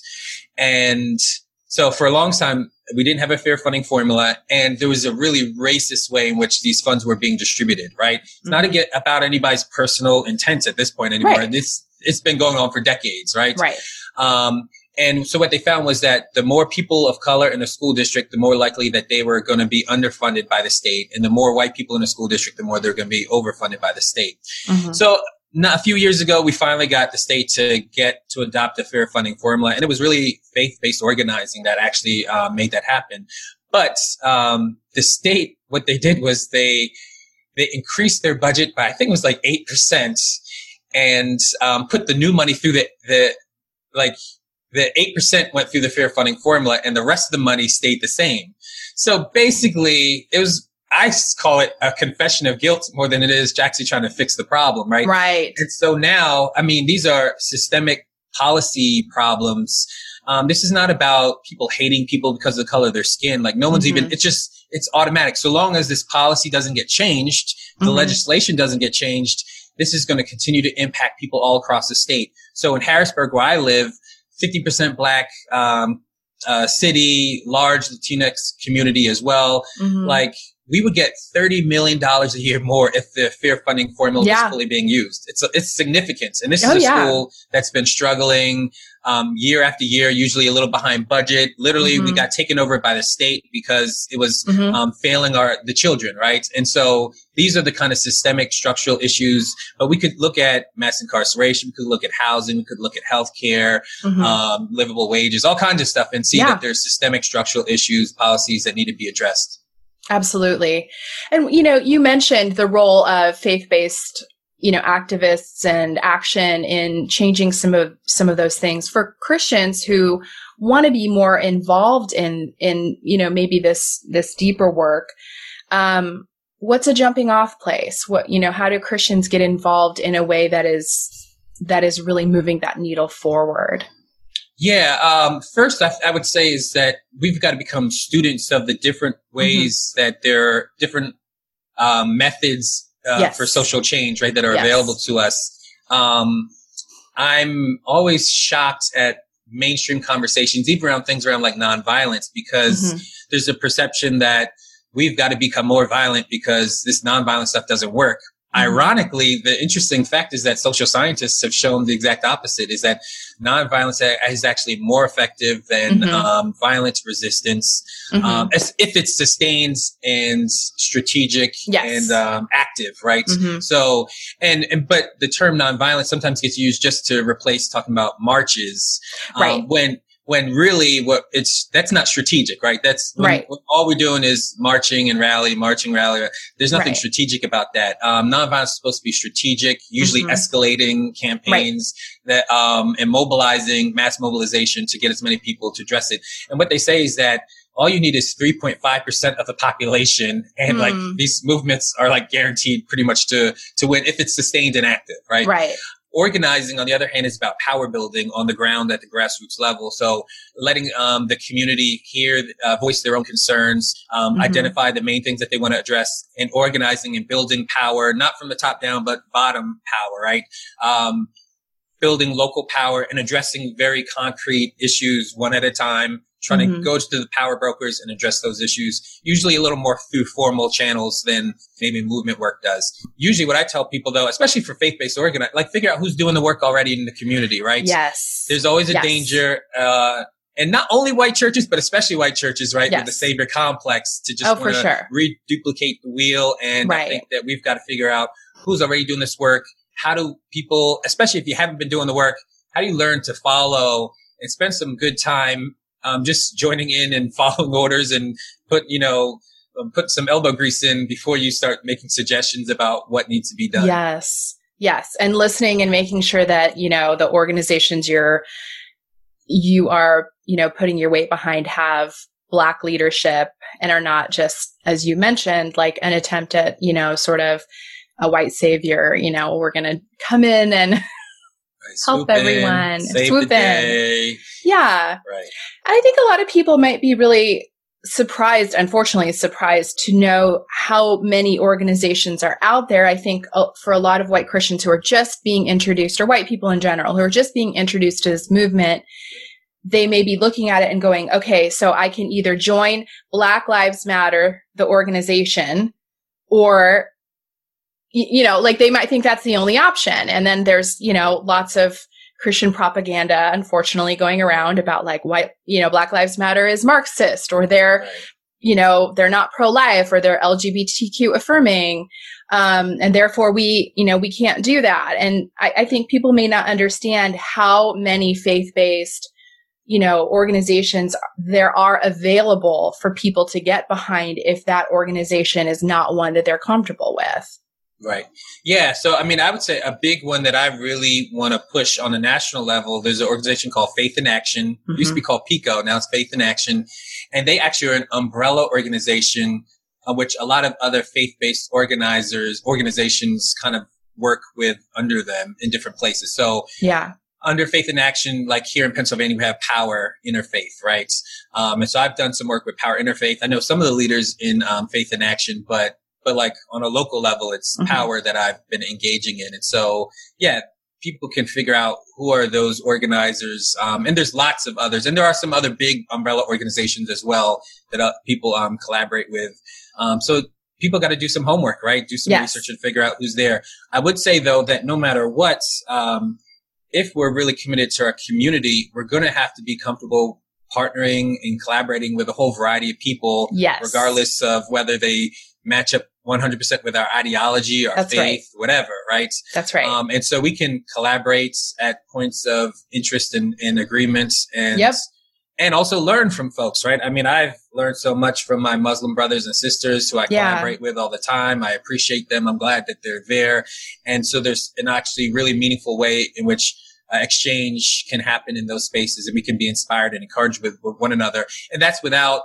And so for a long time, we didn't have a fair funding formula and there was a really racist way in which these funds were being distributed, right? It's mm-hmm. not get about anybody's personal intent at this point anymore. Right. This, it's been going on for decades, right? Right. Um, and so what they found was that the more people of color in a school district, the more likely that they were going to be underfunded by the state. And the more white people in a school district, the more they're going to be overfunded by the state. Mm-hmm. So a few years ago, we finally got the state to get to adopt a fair funding formula, and it was really faith-based organizing that actually uh, made that happen. But um, the state, what they did was they they increased their budget by I think it was like eight percent, and um, put the new money through the the like the eight percent went through the fair funding formula, and the rest of the money stayed the same. So basically, it was I call it a confession of guilt more than it is actually trying to fix the problem, right? Right. And so now, I mean, these are systemic policy problems. Um, this is not about people hating people because of the color of their skin. Like no one's mm-hmm. even, it's just, it's automatic. So long as this policy doesn't get changed, the mm-hmm. legislation doesn't get changed, this is going to continue to impact people all across the state. So in Harrisburg, where I live, 50% black, um, uh, city, large Latinx community as well. Mm-hmm. Like we would get $30 million a year more if the fair funding formula yeah. was fully being used. It's, it's significant. And this is oh, a yeah. school that's been struggling, um, year after year, usually a little behind budget. Literally, mm-hmm. we got taken over by the state because it was, mm-hmm. um, failing our, the children, right? And so these are the kind of systemic structural issues, but we could look at mass incarceration. We could look at housing. We could look at healthcare, mm-hmm. um, livable wages, all kinds of stuff and see yeah. that there's systemic structural issues, policies that need to be addressed. Absolutely. And, you know, you mentioned the role of faith based, you know, activists and action in changing some of, some of those things for Christians who want to be more involved in, in, you know, maybe this, this deeper work. Um, what's a jumping off place? What, you know, how do Christians get involved in a way that is, that is really moving that needle forward? Yeah. Um, first, I, I, would say is that we've got to become students of the different mm-hmm. ways mm-hmm. that there are different um, methods uh, yes. for social change, right, that are yes. available to us. Um, I'm always shocked at mainstream conversations, even around things around like nonviolence, because mm-hmm. there's a perception that we've got to become more violent because this nonviolent stuff doesn't work. Mm-hmm. Ironically, the interesting fact is that social scientists have shown the exact opposite: is that nonviolence is actually more effective than mm-hmm. um, violence resistance mm-hmm. um, if it's sustained and strategic yes. and um, active, right? Mm-hmm. So, and, and but the term nonviolence sometimes gets used just to replace talking about marches, um, right? when when really what it's that's not strategic, right? That's right. When all we're doing is marching and rally, marching, rally. There's nothing right. strategic about that. Um, nonviolence is supposed to be strategic, usually mm-hmm. escalating campaigns right. that um, and mobilizing mass mobilization to get as many people to address it. And what they say is that all you need is 3.5% of the population and mm. like hmm. these movements are like guaranteed pretty much to to win if it's sustained and active right right Organizing, on the other hand, is about power building on the ground at the grassroots level. So letting um, the community hear, uh, voice their own concerns, um, mm-hmm. identify the main things that they want to address, and organizing and building power, not from the top down, but bottom power, right? Um, building local power and addressing very concrete issues one at a time trying mm-hmm. to go to the power brokers and address those issues, usually a little more through formal channels than maybe movement work does. Usually what I tell people though, especially for faith-based organize, like figure out who's doing the work already in the community, right? Yes. There's always a yes. danger, uh, and not only white churches, but especially white churches, right? Yes. With the savior complex to just oh, want to sure. reduplicate the wheel. And right. I think that we've got to figure out who's already doing this work. How do people, especially if you haven't been doing the work, how do you learn to follow and spend some good time um, just joining in and following orders and put, you know, um, put some elbow grease in before you start making suggestions about what needs to be done. Yes. Yes. And listening and making sure that, you know, the organizations you're, you are, you know, putting your weight behind have black leadership and are not just, as you mentioned, like an attempt at, you know, sort of a white savior, you know, we're going to come in and help everyone, in, swoop in. Yeah. Right. I think a lot of people might be really surprised, unfortunately, surprised to know how many organizations are out there. I think uh, for a lot of white Christians who are just being introduced, or white people in general, who are just being introduced to this movement, they may be looking at it and going, okay, so I can either join Black Lives Matter, the organization, or you know, like they might think that's the only option. And then there's, you know, lots of Christian propaganda, unfortunately, going around about like white, you know, Black Lives Matter is Marxist or they're, right. you know, they're not pro life or they're LGBTQ affirming. Um, and therefore we, you know, we can't do that. And I, I think people may not understand how many faith based, you know, organizations there are available for people to get behind if that organization is not one that they're comfortable with. Right. Yeah. So, I mean, I would say a big one that I really want to push on a national level. There's an organization called Faith in Action. Mm-hmm. It used to be mm-hmm. called PICO. Now it's Faith in Action. And they actually are an umbrella organization on which a lot of other faith-based organizers, organizations kind of work with under them in different places. So, yeah. Under Faith in Action, like here in Pennsylvania, we have Power Interfaith, right? Um, and so I've done some work with Power Interfaith. I know some of the leaders in um, Faith in Action, but but like on a local level, it's mm-hmm. power that I've been engaging in. And so, yeah, people can figure out who are those organizers. Um, and there's lots of others. And there are some other big umbrella organizations as well that uh, people um, collaborate with. Um, so people got to do some homework, right? Do some yes. research and figure out who's there. I would say though that no matter what, um, if we're really committed to our community, we're going to have to be comfortable partnering and collaborating with a whole variety of people, yes. regardless of whether they match up 100% with our ideology, our That's faith, right. whatever, right? That's right. Um, and so we can collaborate at points of interest and, and agreements and, yep. and also learn from folks, right? I mean, I've learned so much from my Muslim brothers and sisters who I yeah. collaborate with all the time. I appreciate them. I'm glad that they're there. And so there's an actually really meaningful way in which uh, exchange can happen in those spaces and we can be inspired and encouraged with, with one another. And that's without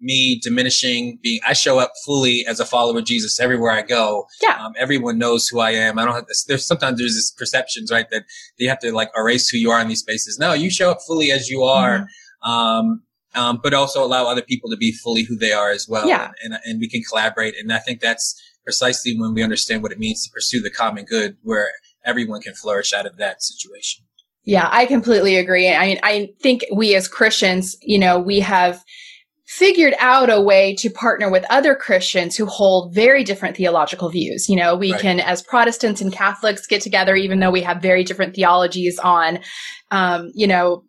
me diminishing being i show up fully as a follower of jesus everywhere i go Yeah. um, everyone knows who i am i don't have this there's sometimes there's this perceptions right that you have to like erase who you are in these spaces no you show up fully as you are Mm-hmm. um, um, but also allow other people to be fully who they are as well Yeah. and, and and we can collaborate and i think that's precisely when we understand what it means to pursue the common good where everyone can flourish out of that situation Yeah, I completely agree. I mean I think we as Christians, you know, we have figured out a way to partner with other Christians who hold very different theological views. You know, we Right. can, as Protestants and Catholics, get together, even though we have very different theologies on, um, you know,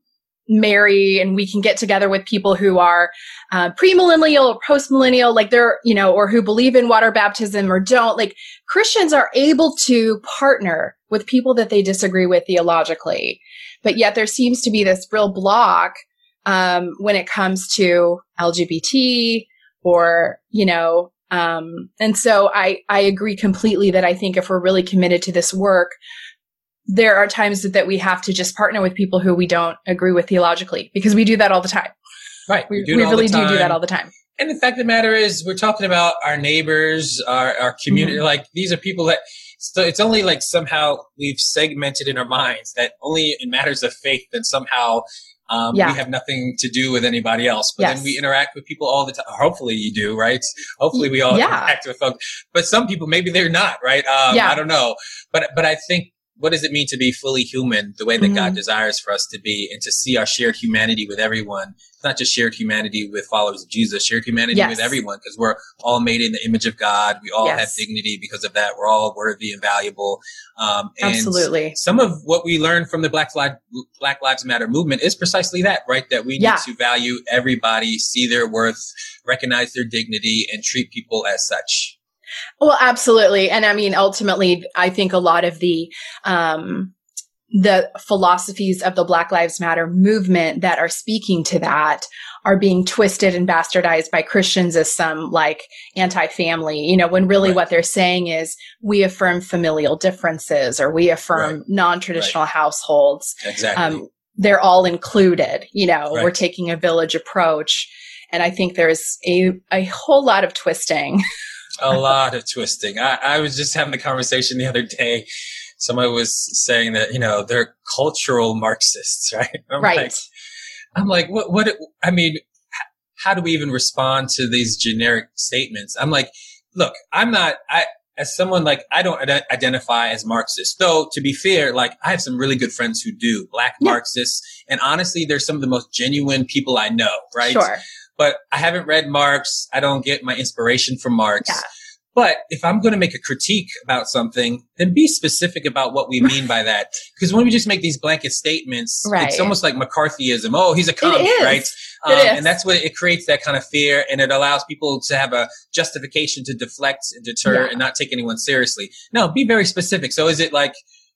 Mary, and we can get together with people who are uh, premillennial or postmillennial, like they're, you know, or who believe in water baptism or don't. Like Christians are able to partner with people that they disagree with theologically, but yet there seems to be this real block um, when it comes to LGBT or, you know, um, and so I, I agree completely that I think if we're really committed to this work, there are times that, that we have to just partner with people who we don't agree with theologically because we do that all the time. right We, we really do do that all the time. And the fact of the matter is, we're talking about our neighbors, our, our community. Mm-hmm. Like these are people that, so it's only like somehow we've segmented in our minds that only in matters of faith then somehow um, Yeah. we have nothing to do with anybody else. But Yes. then we interact with people all the time. Hopefully you do, right? Hopefully we all Yeah. interact with folks. But some people, maybe they're not, right? Um, Yeah. I don't know. But, but I think what does it mean to be fully human the way that Mhm. God desires for us to be and to see our shared humanity with everyone? It's not just shared humanity with followers of Jesus, shared humanity Yes. with everyone because we're all made in the image of God. We all Yes. have dignity because of that. We're all worthy and valuable. Um, and Absolutely. Some of what we learned from the Black Lives, Black Lives Matter movement is precisely that, right? That we Yeah. need to value everybody, see their worth, recognize their dignity, and treat people as such. Well, absolutely. And I mean, ultimately, I think a lot of the, um, the philosophies of the Black Lives Matter movement that are speaking to that are being twisted and bastardized by Christians as some like anti-family, you know, when really Right. what they're saying is we affirm familial differences or we affirm Right. non-traditional households. Exactly. Um, they're all included, you know, Right. we're taking a village approach. And I think there's a, a whole lot of twisting. a lot of twisting. I, I was just having a conversation the other day. Somebody was saying that, you know, they're cultural Marxists, right? I'm right. Like, I'm like, what, what, I mean, how do we even respond to these generic statements? I'm like, look, I'm not, I, as someone like, I don't ide- identify as Marxist. Though, to be fair, like, I have some really good friends who do, black Yeah. Marxists. And honestly, they're some of the most genuine people I know, right? Sure. But I haven't read Marx. I don't get my inspiration from Marx. Yeah. But if I'm going to make a critique about something, then be specific about what we mean by that. Because when we just make these blanket statements, Right. it's almost like McCarthyism. Oh, he's a commie, right? Um, is. And that's what it creates that kind of fear and it allows people to have a justification to deflect and deter Yeah. and not take anyone seriously. No, be very specific. So is it like,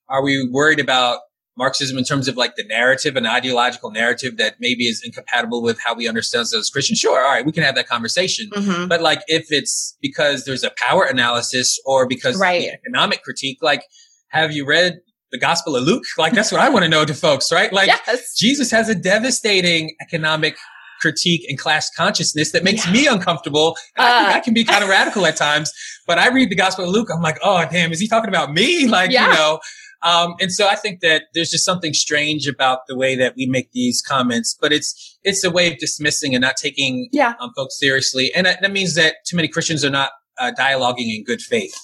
are we worried about Marxism in terms of like the narrative, an ideological narrative that maybe is incompatible with how we understand ourselves as Christians? Sure. All right. We can have that conversation. Mhm. But like if it's because there's a power analysis or because Right. the economic critique, like have you read the Gospel of Luke? Like that's what I want to know to folks, right? Like yes. Jesus has a devastating economic critique and class consciousness that makes Yeah. me uncomfortable. And I, Uh. I can be kind of radical at times, but I read the Gospel of Luke. I'm like, oh damn, is he talking about me? Like, Yeah. you know. Um, and so I think that there's just something strange about the way that we make these comments, but it's it's a way of dismissing and not taking Yeah. um, folks seriously, and that, that means that too many Christians are not uh, dialoguing in good faith.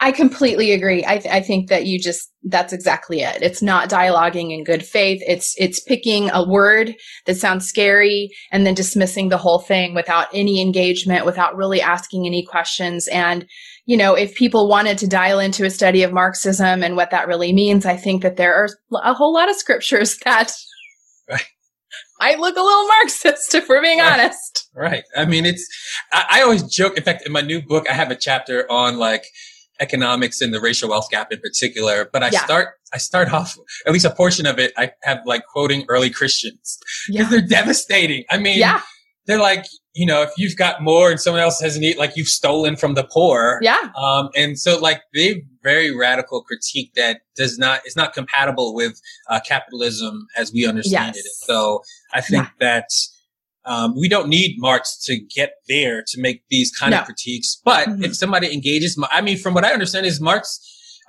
I completely agree. I, th- I think that you just, that's exactly it. It's not dialoguing in good faith. It's, it's picking a word that sounds scary and then dismissing the whole thing without any engagement, without really asking any questions. And, you know, if people wanted to dial into a study of Marxism and what that really means, I think that there are a whole lot of scriptures that Right. might look a little Marxist, if we're being Right. honest. Right. I mean, it's, I, I always joke. In fact, in my new book, I have a chapter on like economics and the racial wealth gap in particular, but I Yeah. start, I start off, at least a portion of it, I have like quoting early Christians because Yeah. they're devastating. I mean, Yeah. they're like, you know, if you've got more and someone else hasn't eaten, like you've stolen from the poor. Yeah. Um, and so like they very radical critique that does not, it's not compatible with, uh, capitalism as we understand Yes. it. So I think that, um, we don't need Marx to get there to make these kind No. of critiques. But Mhm. if somebody engages, I mean, from what I understand is Marx,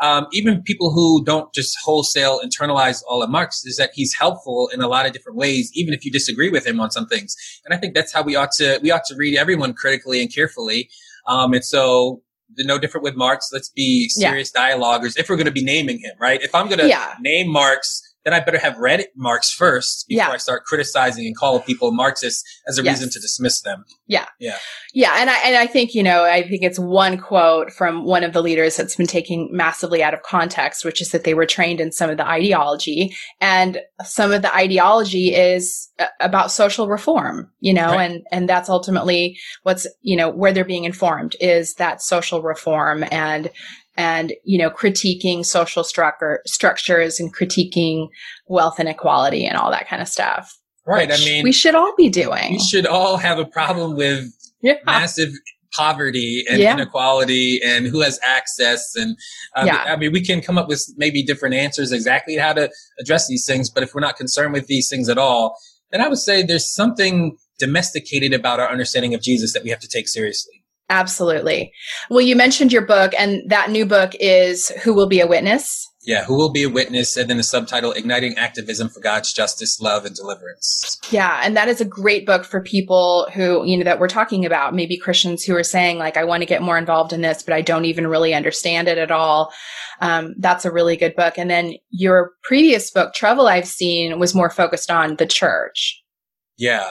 um, even people who don't just wholesale internalize all of Marx is that he's helpful in a lot of different ways, even if you disagree with him on some things. And I think that's how we ought to, we ought to read everyone critically and carefully. Um, and so no different with Marx. Let's be Yeah. serious dialoguers if we're going to be naming him, right? If I'm going to Yeah. name Marx, then I better have read Marx first before Yeah. I start criticizing and call people Marxists as a Yes. reason to dismiss them. Yeah, Yeah. Yeah. and I and I think you know I think it's one quote from one of the leaders that's been taken massively out of context, which is that they were trained in some of the ideology, and some of the ideology is uh, about social reform, you know, Right. and and that's ultimately what's you know where they're being informed is that social reform and and you know critiquing social structure structures and critiquing wealth inequality and all that kind of stuff. Right. I mean, we should all be doing. we should all have a problem with yeah. massive poverty and Yeah. inequality and who has access and um, Yeah. I mean we can come up with maybe different answers exactly how to address these things but if we're not concerned with these things at all then I would say there's something domesticated about our understanding of Jesus that we have to take seriously. Absolutely. Well, you mentioned your book, and that new book is Who Will Be a Witness? Yeah, who will be a witness and then the subtitle Igniting Activism for God's Justice, Love and Deliverance. Yeah, and that is a great book for people who, you know, that we're talking about, maybe Christians who are saying, like, I want to get more involved in this, but I don't even really understand it at all. Um, that's a really good book. And then your previous book, Trouble I've Seen, was more focused on the church. Yeah.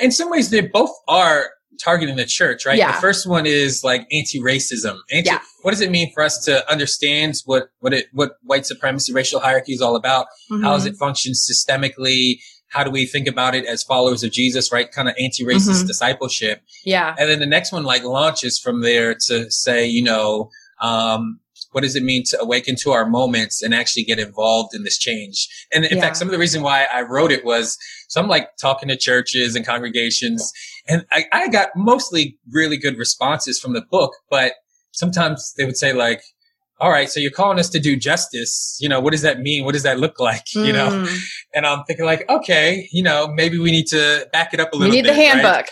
In some ways, they both are targeting the church, right? Yeah. The first one is like anti-racism. Anti- Yeah. What does it mean for us to understand what, what it, what white supremacy, racial hierarchy is all about? How does it function systemically? How do we think about it as followers of Jesus, right? Kind of anti-racist Mhm. discipleship. Yeah. And then the next one like launches from there to say, you know, um, what does it mean to awaken to our moments and actually get involved in this change? And in Yeah. fact, some of the reason why I wrote it was, so I'm like talking to churches and congregations and I, I got mostly really good responses from the book, but sometimes they would say like, all right, so you're calling us to do justice. You know, what does that mean? What does that look like? You know, Mm. and I'm thinking like, okay, you know, maybe we need to back it up a little. we need bit. the right? handbook.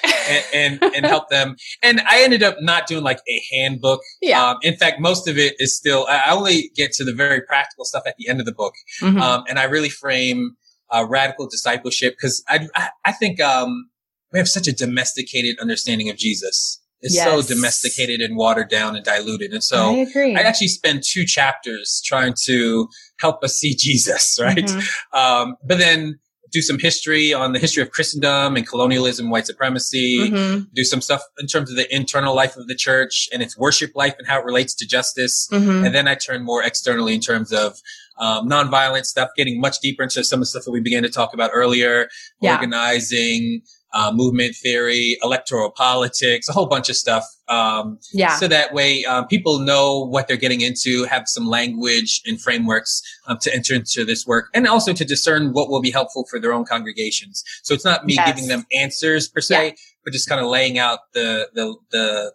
and, and, and help them. And I ended up not doing like a handbook. yeah. Um, in fact, most of it is still, I only get to the very practical stuff at the end of the book. Mhm. Um, and I really frame, uh, radical discipleship because I, I, I think, um, we have such a domesticated understanding of Jesus. It's so domesticated and watered down and diluted. And so I agree. I actually spend two chapters trying to help us see Jesus, right? Mhm. Um, but then do some history on the history of Christendom and colonialism, white supremacy, Mhm. do some stuff in terms of the internal life of the church and its worship life and how it relates to justice. Mhm. And then I turn more externally in terms of um, nonviolent stuff, getting much deeper into some of the stuff that we began to talk about earlier, Yeah. organizing, uh, movement theory, electoral politics, a whole bunch of stuff. Um, Yeah. so that way, um, people know what they're getting into, have some language and frameworks um, to enter into this work, and also to discern what will be helpful for their own congregations. So it's not me Yes. giving them answers per se, but just kind of laying out the the the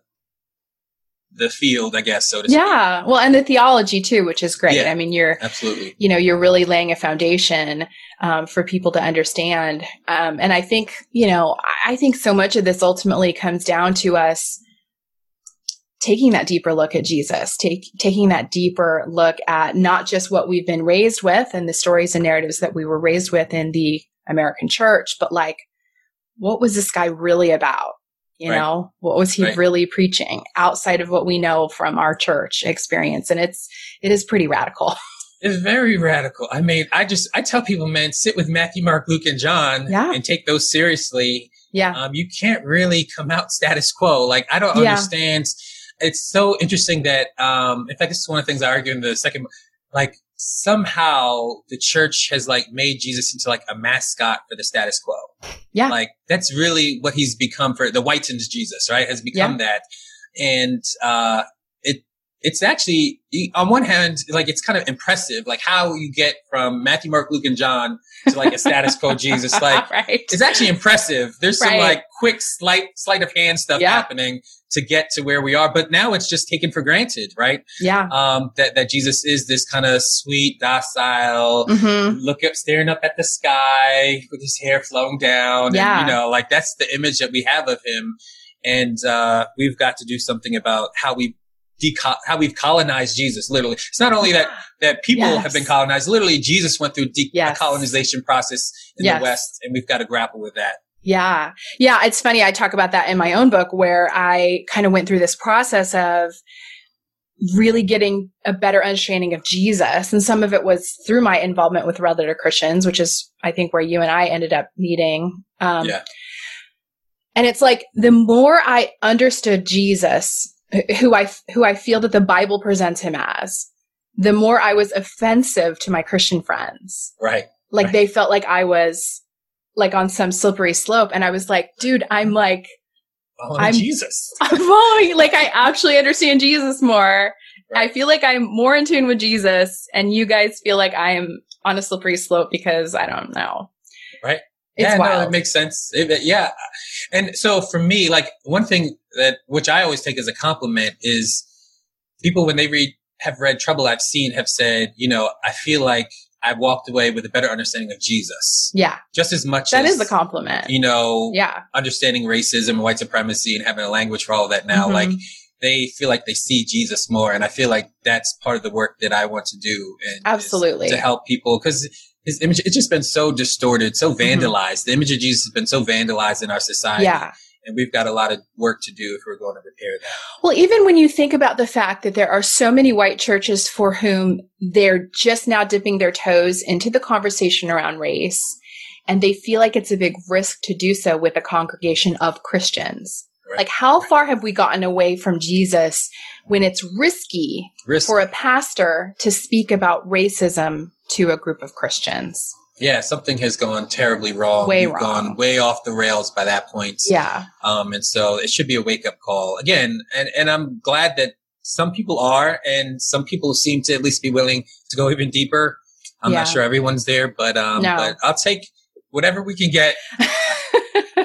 the field, I guess, so to speak. Yeah. Well, and the theology too, which is great. Yeah. I mean, you're, Absolutely. you know, you're really laying a foundation um, for people to understand. Um, and I think, you know, I- I think so much of this ultimately comes down to us taking that deeper look at Jesus, take, taking that deeper look at not just what we've been raised with and the stories and narratives that we were raised with in the American church, but like, what was this guy really about? You Right. know, what was he Right. really preaching outside of what we know from our church experience? And it's, it is pretty radical. It's very radical. I mean, I just I tell people, man, sit with Matthew, Mark, Luke, and John, Yeah. and take those seriously. Yeah. Um, you can't really come out status quo. Like I don't Yeah. understand. It's so interesting that, um, in fact, this is one of the things I argue in the second. Like somehow the church has like made Jesus into like a mascot for the status quo. Yeah. Like that's really what he's become for the whitened Jesus, right? Has become that. And, uh, it's actually on one hand, like it's kind of impressive, like how you get from Matthew, Mark, Luke, and John to like a status quo Jesus. Like right. it's actually impressive. There's some like quick slight sleight of hand stuff yeah. happening to get to where we are, but now it's just taken for granted, right? Yeah. Um, that that Jesus is this kind of sweet, docile, mm-hmm. look up, staring up at the sky with his hair flowing down. Yeah. And, you know, like that's the image that we have of him. And uh, we've got to do something about how we deco- how we've colonized Jesus. Literally, it's not only that that people yes. have been colonized. Literally, Jesus went through de- yes. colonization process in yes. the West, and we've got to grapple with that. Yeah, yeah. It's funny. I talk about that in my own book, where I kind of went through this process of really getting a better understanding of Jesus. And some of it was through my involvement with Letter Christians, which is, I think, where you and I ended up meeting. Um, yeah. And it's like the more I understood Jesus, who I who I feel that the Bible presents him as, the more I was offensive to my Christian friends. Right. Like right. they felt like I was like on some slippery slope, and I was like, dude, I'm like, following I'm Jesus. I'm following like I actually understand Jesus more. Right. I feel like I'm more in tune with Jesus, and you guys feel like I am on a slippery slope because I don't know. It's yeah, wild. no, it makes sense. It, yeah. And so for me, like one thing that, which I always take as a compliment is people when they read, have read Trouble I've Seen have said, you know, I feel like I walked away with a better understanding of Jesus. Yeah. Just as much That as, is the compliment. You know, yeah. understanding racism and white supremacy and having a language for all of that now. Mm-hmm. Like they feel like they see Jesus more. And I feel like that's part of the work that I want to do. And Absolutely. To help people. Cause his image, it's just been so distorted, so mm-hmm. vandalized. Mm-hmm. The image of Jesus has been so vandalized in our society. Yeah. And we've got a lot of work to do if we're going to repair that. Well, even when you think about the fact that there are so many white churches for whom they're just now dipping their toes into the conversation around race, and they feel like it's a big risk to do so with a congregation of Christians. Right. Like, how far have we gotten away from Jesus when it's risky for a pastor to speak about racism to a group of Christians. Yeah, something has gone terribly wrong. Way We've wrong. gone way off the rails by that point. Yeah. Um, and so it should be a wake up call again. And, and I'm glad that some people are, and some people seem to at least be willing to go even deeper. I'm yeah. not sure everyone's there, but, um, no. but I'll take whatever we can get.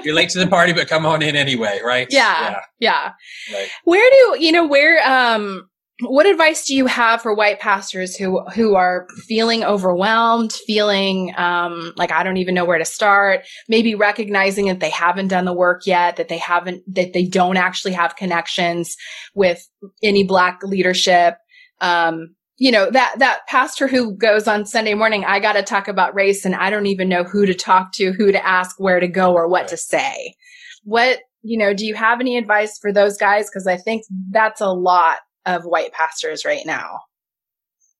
You're late to the party, but come on in anyway, right? Yeah. Yeah. yeah. Right. Where do, you know, where, um, what advice do you have for white pastors who who are feeling overwhelmed feeling um, like i don't even know where to start maybe recognizing that they haven't done the work yet that they haven't that they don't actually have connections with any black leadership um, you know that that pastor who goes on sunday morning i got to talk about race and i don't even know who to talk to who to ask where to go or what to say what you know do you have any advice for those guys because i think that's a lot of white pastors right now?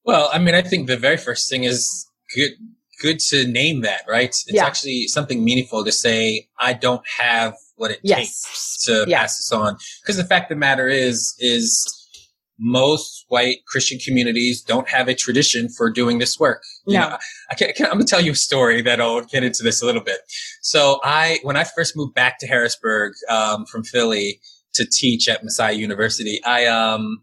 Well, I mean, I think the very first thing is good good to name that, right? It's yeah. actually something meaningful to say, I don't have what it yes. takes to yeah. pass this on. Because the fact of the matter is, is most white Christian communities don't have a tradition for doing this work. You no. know, I can, I'm gonna tell you a story that'll get into this a little bit. So I, when I first moved back to Harrisburg, um, from Philly, to teach at Messiah University, I um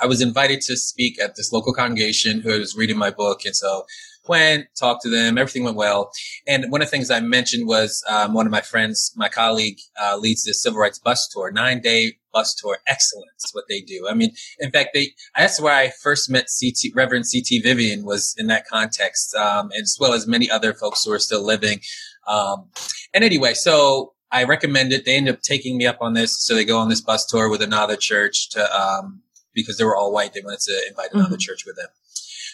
I was invited to speak at this local congregation who was reading my book, and so went talked to them. Everything went well, and one of the things I mentioned was um, one of my friends, my colleague, uh, leads this civil rights bus tour, nine day bus tour. Excellence, what they do. I mean, in fact, they that's where I first met CT Reverend CT Vivian was in that context, um, as well as many other folks who are still living. Um, and anyway, so I recommend it. They end up taking me up on this. So they go on this bus tour with another church to, um, because they were all white. They wanted to invite another mm-hmm. church with them.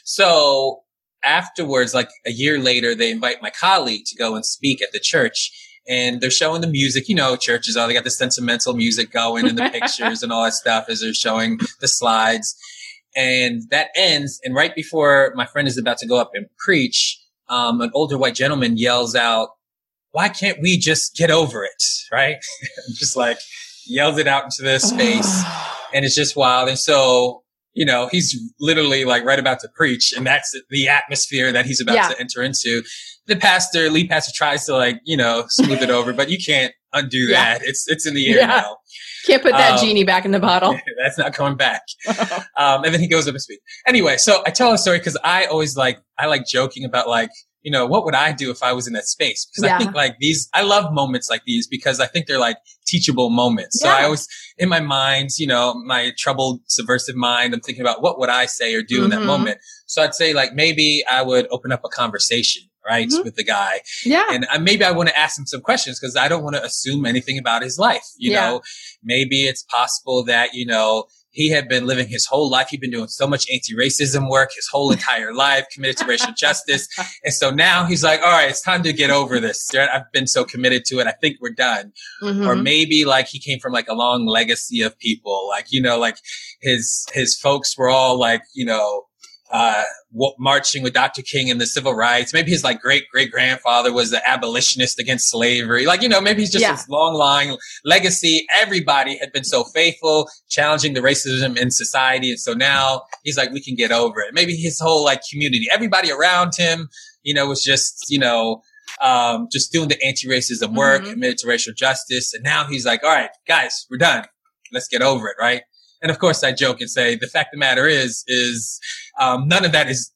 So afterwards, like a year later, they invite my colleague to go and speak at the church. And they're showing the music, you know, churches, oh, they got the sentimental music going and the pictures and all that stuff as they're showing the slides. And that ends. And right before my friend is about to go up and preach, um, an older white gentleman yells out, why can't we just get over it? Right. just like yelled it out into the space and it's just wild. And so, you know, he's literally like right about to preach and that's the atmosphere that he's about yeah. to enter into. The pastor, lead pastor tries to like, you know, smooth it over, but you can't undo Yeah. that. It's it's in the air Yeah. now. Can't put that Um, genie back in the bottle. That's not coming back. Um, and then he goes up and speaks. Anyway, so I tell a story because I always like I like joking about like you know what would I do if I was in that space because Yeah. I think like these I love moments like these because I think they're like teachable moments. So I Yeah. always in my mind, you know, my troubled subversive mind, I'm thinking about what would I say or do in that Mhm. moment. So I'd say like maybe I would open up a conversation right Mhm. with the guy yeah. and I, maybe I want to ask him some questions because I don't want to assume anything about his life. You Yeah. know, maybe it's possible that, you know, he had been living his whole life. He'd been doing so much anti-racism work his whole entire life, committed to racial justice. And so now he's like, all right, it's time to get over this. I've been so committed to it. I think we're done. Mhm. Or maybe like he came from like a long legacy of people, like, you know, like his, his folks were all like, you know, uh, marching with Dr. King in the civil rights. Maybe his like great great grandfather was the abolitionist against slavery. Like, you know, maybe he's just Yeah. this long line legacy. Everybody had been so faithful, challenging the racism in society. And so now he's like, we can get over it. Maybe his whole like community, everybody around him, you know, was just, you know, um, just doing the anti-racism work, Mhm. committed to racial justice. And now he's like, all right, guys, we're done. Let's get over it. Right. And of course I joke and say the fact of the matter is, is, um, none of that is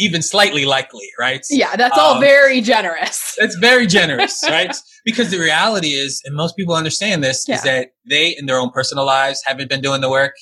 even slightly likely. Right. yeah, that's all um, very generous. That's very generous, right? because the reality is, and most people understand this, Yeah. is that they in their own personal lives haven't been doing the work.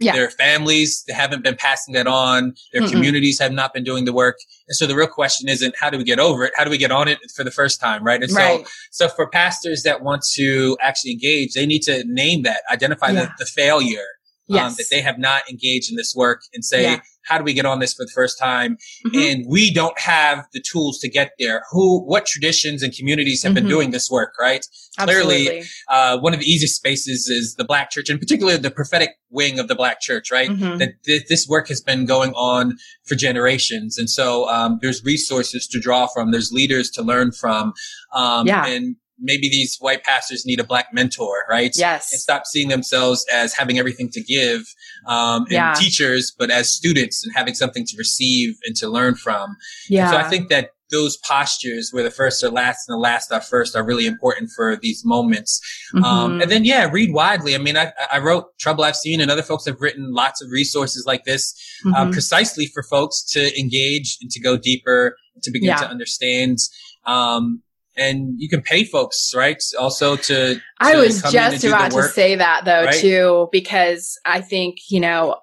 Yeah. Their families they haven't been passing that on. Their Mm-mm. communities have not been doing the work. And so the real question isn't how do we get over it? How do we get on it for the first time, right? And right. so, so for pastors that want to actually engage, they need to name that, identify Yeah. the, the failure um, that they have not engaged in this work and say, Yeah. how do we get on this for the first time? Mhm. And we don't have the tools to get there. Who, what traditions and communities have Mhm. been doing this work, right? Clearly, Absolutely. uh, one of the easiest spaces is the black church and particularly the prophetic wing of the black church, right? Mhm. That th- this work has been going on for generations. And so, um, there's resources to draw from. There's leaders to learn from. Um, Yeah. and maybe these white pastors need a black mentor, right? Yes. and stop seeing themselves as having everything to give um, and Yeah. teachers, but as students and having something to receive and to learn from. yeah. So I think that those postures where the first are last and the last are first are really important for these moments. Um, Mhm. and then, yeah, read widely. I mean, I, I wrote Trouble I've Seen and other folks have written lots of resources like this um, Mhm. precisely for folks to engage and to go deeper, to begin Yeah. to understand. Um, and you can pay folks, right? Also to, I to was come just about to say that though right? too, because I think you know,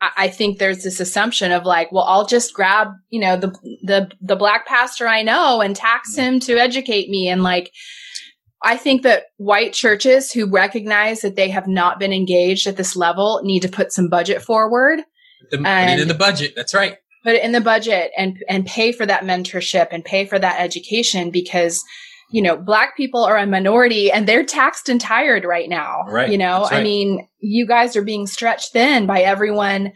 I, I think there's this assumption of like, well, I'll just grab you know the the the black pastor I know and tax Mm-hmm. him to educate me, and like, I think that white churches who recognize that they have not been engaged at this level need to put some budget forward The, put it And- in the budget. That's right. Put it in the budget and and pay for that mentorship and pay for that education because you know black people are a minority and they're taxed and tired right now Right. you know That's i mean you guys are being stretched thin by everyone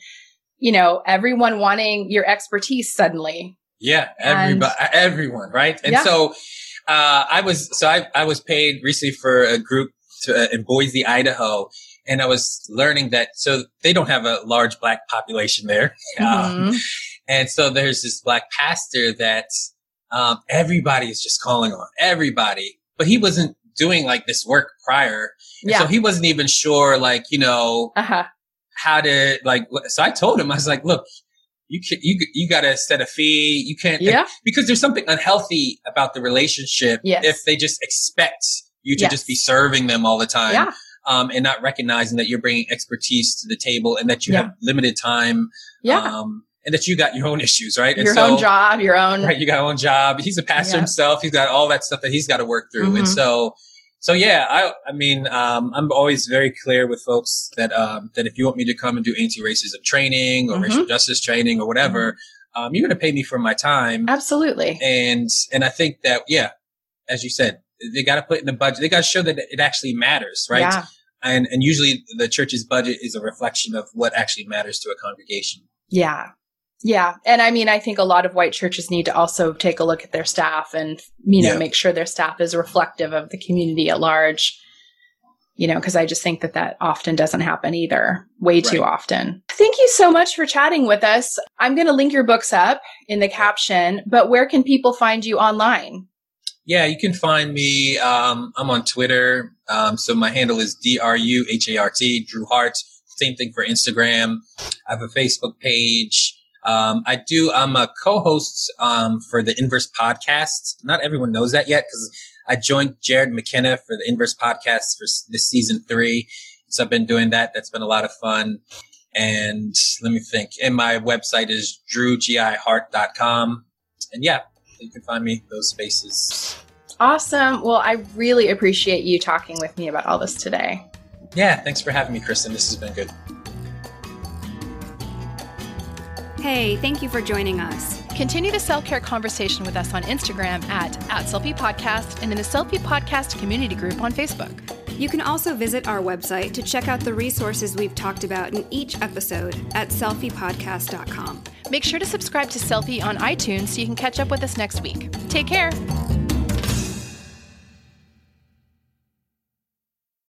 you know everyone wanting your expertise suddenly Yeah, And- everybody, everyone, right? And Yeah. so, uh, I was, so I, I was paid recently for a group to, uh, in Boise, Idaho, and I was learning that, so they don't have a large black population there. Um, Mhm. And so there's this black pastor that, um, everybody is just calling on everybody, but he wasn't doing like this work prior. And yeah So he wasn't even sure, like, you know, uh-huh how to like, so I told him, I was like, look, you can, you, you got to set a fee. You can't, yeah because there's something unhealthy about the relationship Yes. if they just expect you to Yes. just be serving them all the time yeah um, and not recognizing that you're bringing expertise to the table and that you Yeah. have limited time yeah um, and that you got your own issues right and your so own job your own right you got your own job he's a pastor Yeah. himself he's got all that stuff that he's got to work through and Mhm. so so yeah i i mean um, i'm always very clear with folks that um, that if you want me to come and do anti-racism training or Mhm. racial justice training or whatever um, you're going to pay me for my time absolutely and and I think that yeah, as you said, they got to put in the budget. They got to show that it actually matters, right? yeah And and usually the church's budget is a reflection of what actually matters to a congregation. Yeah. Yeah. And I mean, I think a lot of white churches need to also take a look at their staff and, you know, Yeah. make sure their staff is reflective of the community at large. You know, because I just think that that often doesn't happen either, way too often. Thank you so much for chatting with us. I'm going to link your books up in the caption, but where can people find you online? Yeah, you can find me. Um, I'm on Twitter. Um, so my handle is D R U H A R T, Drew Hart. Same thing for Instagram. I have a Facebook page. Um, I do, I'm a co-host, um, for the Inverse podcast. Not everyone knows that yet because I joined Jarrod McKenna for the Inverse podcast for this season three. So I've been doing that. That's been a lot of fun. And let me think. And my website is drewgihart.com. And yeah, you can find me those spaces. Awesome. Well, I really appreciate you talking with me about all this today. Yeah, thanks for having me, Kristen. This has been good. Hey, thank you for joining us. Continue the self care conversation with us on Instagram at, at Selfie Podcast and in the Selfie Podcast community group on Facebook. You can also visit our website to check out the resources we've talked about in each episode at selfiepodcast.com. Make sure to subscribe to Selfie on iTunes so you can catch up with us next week. Take care.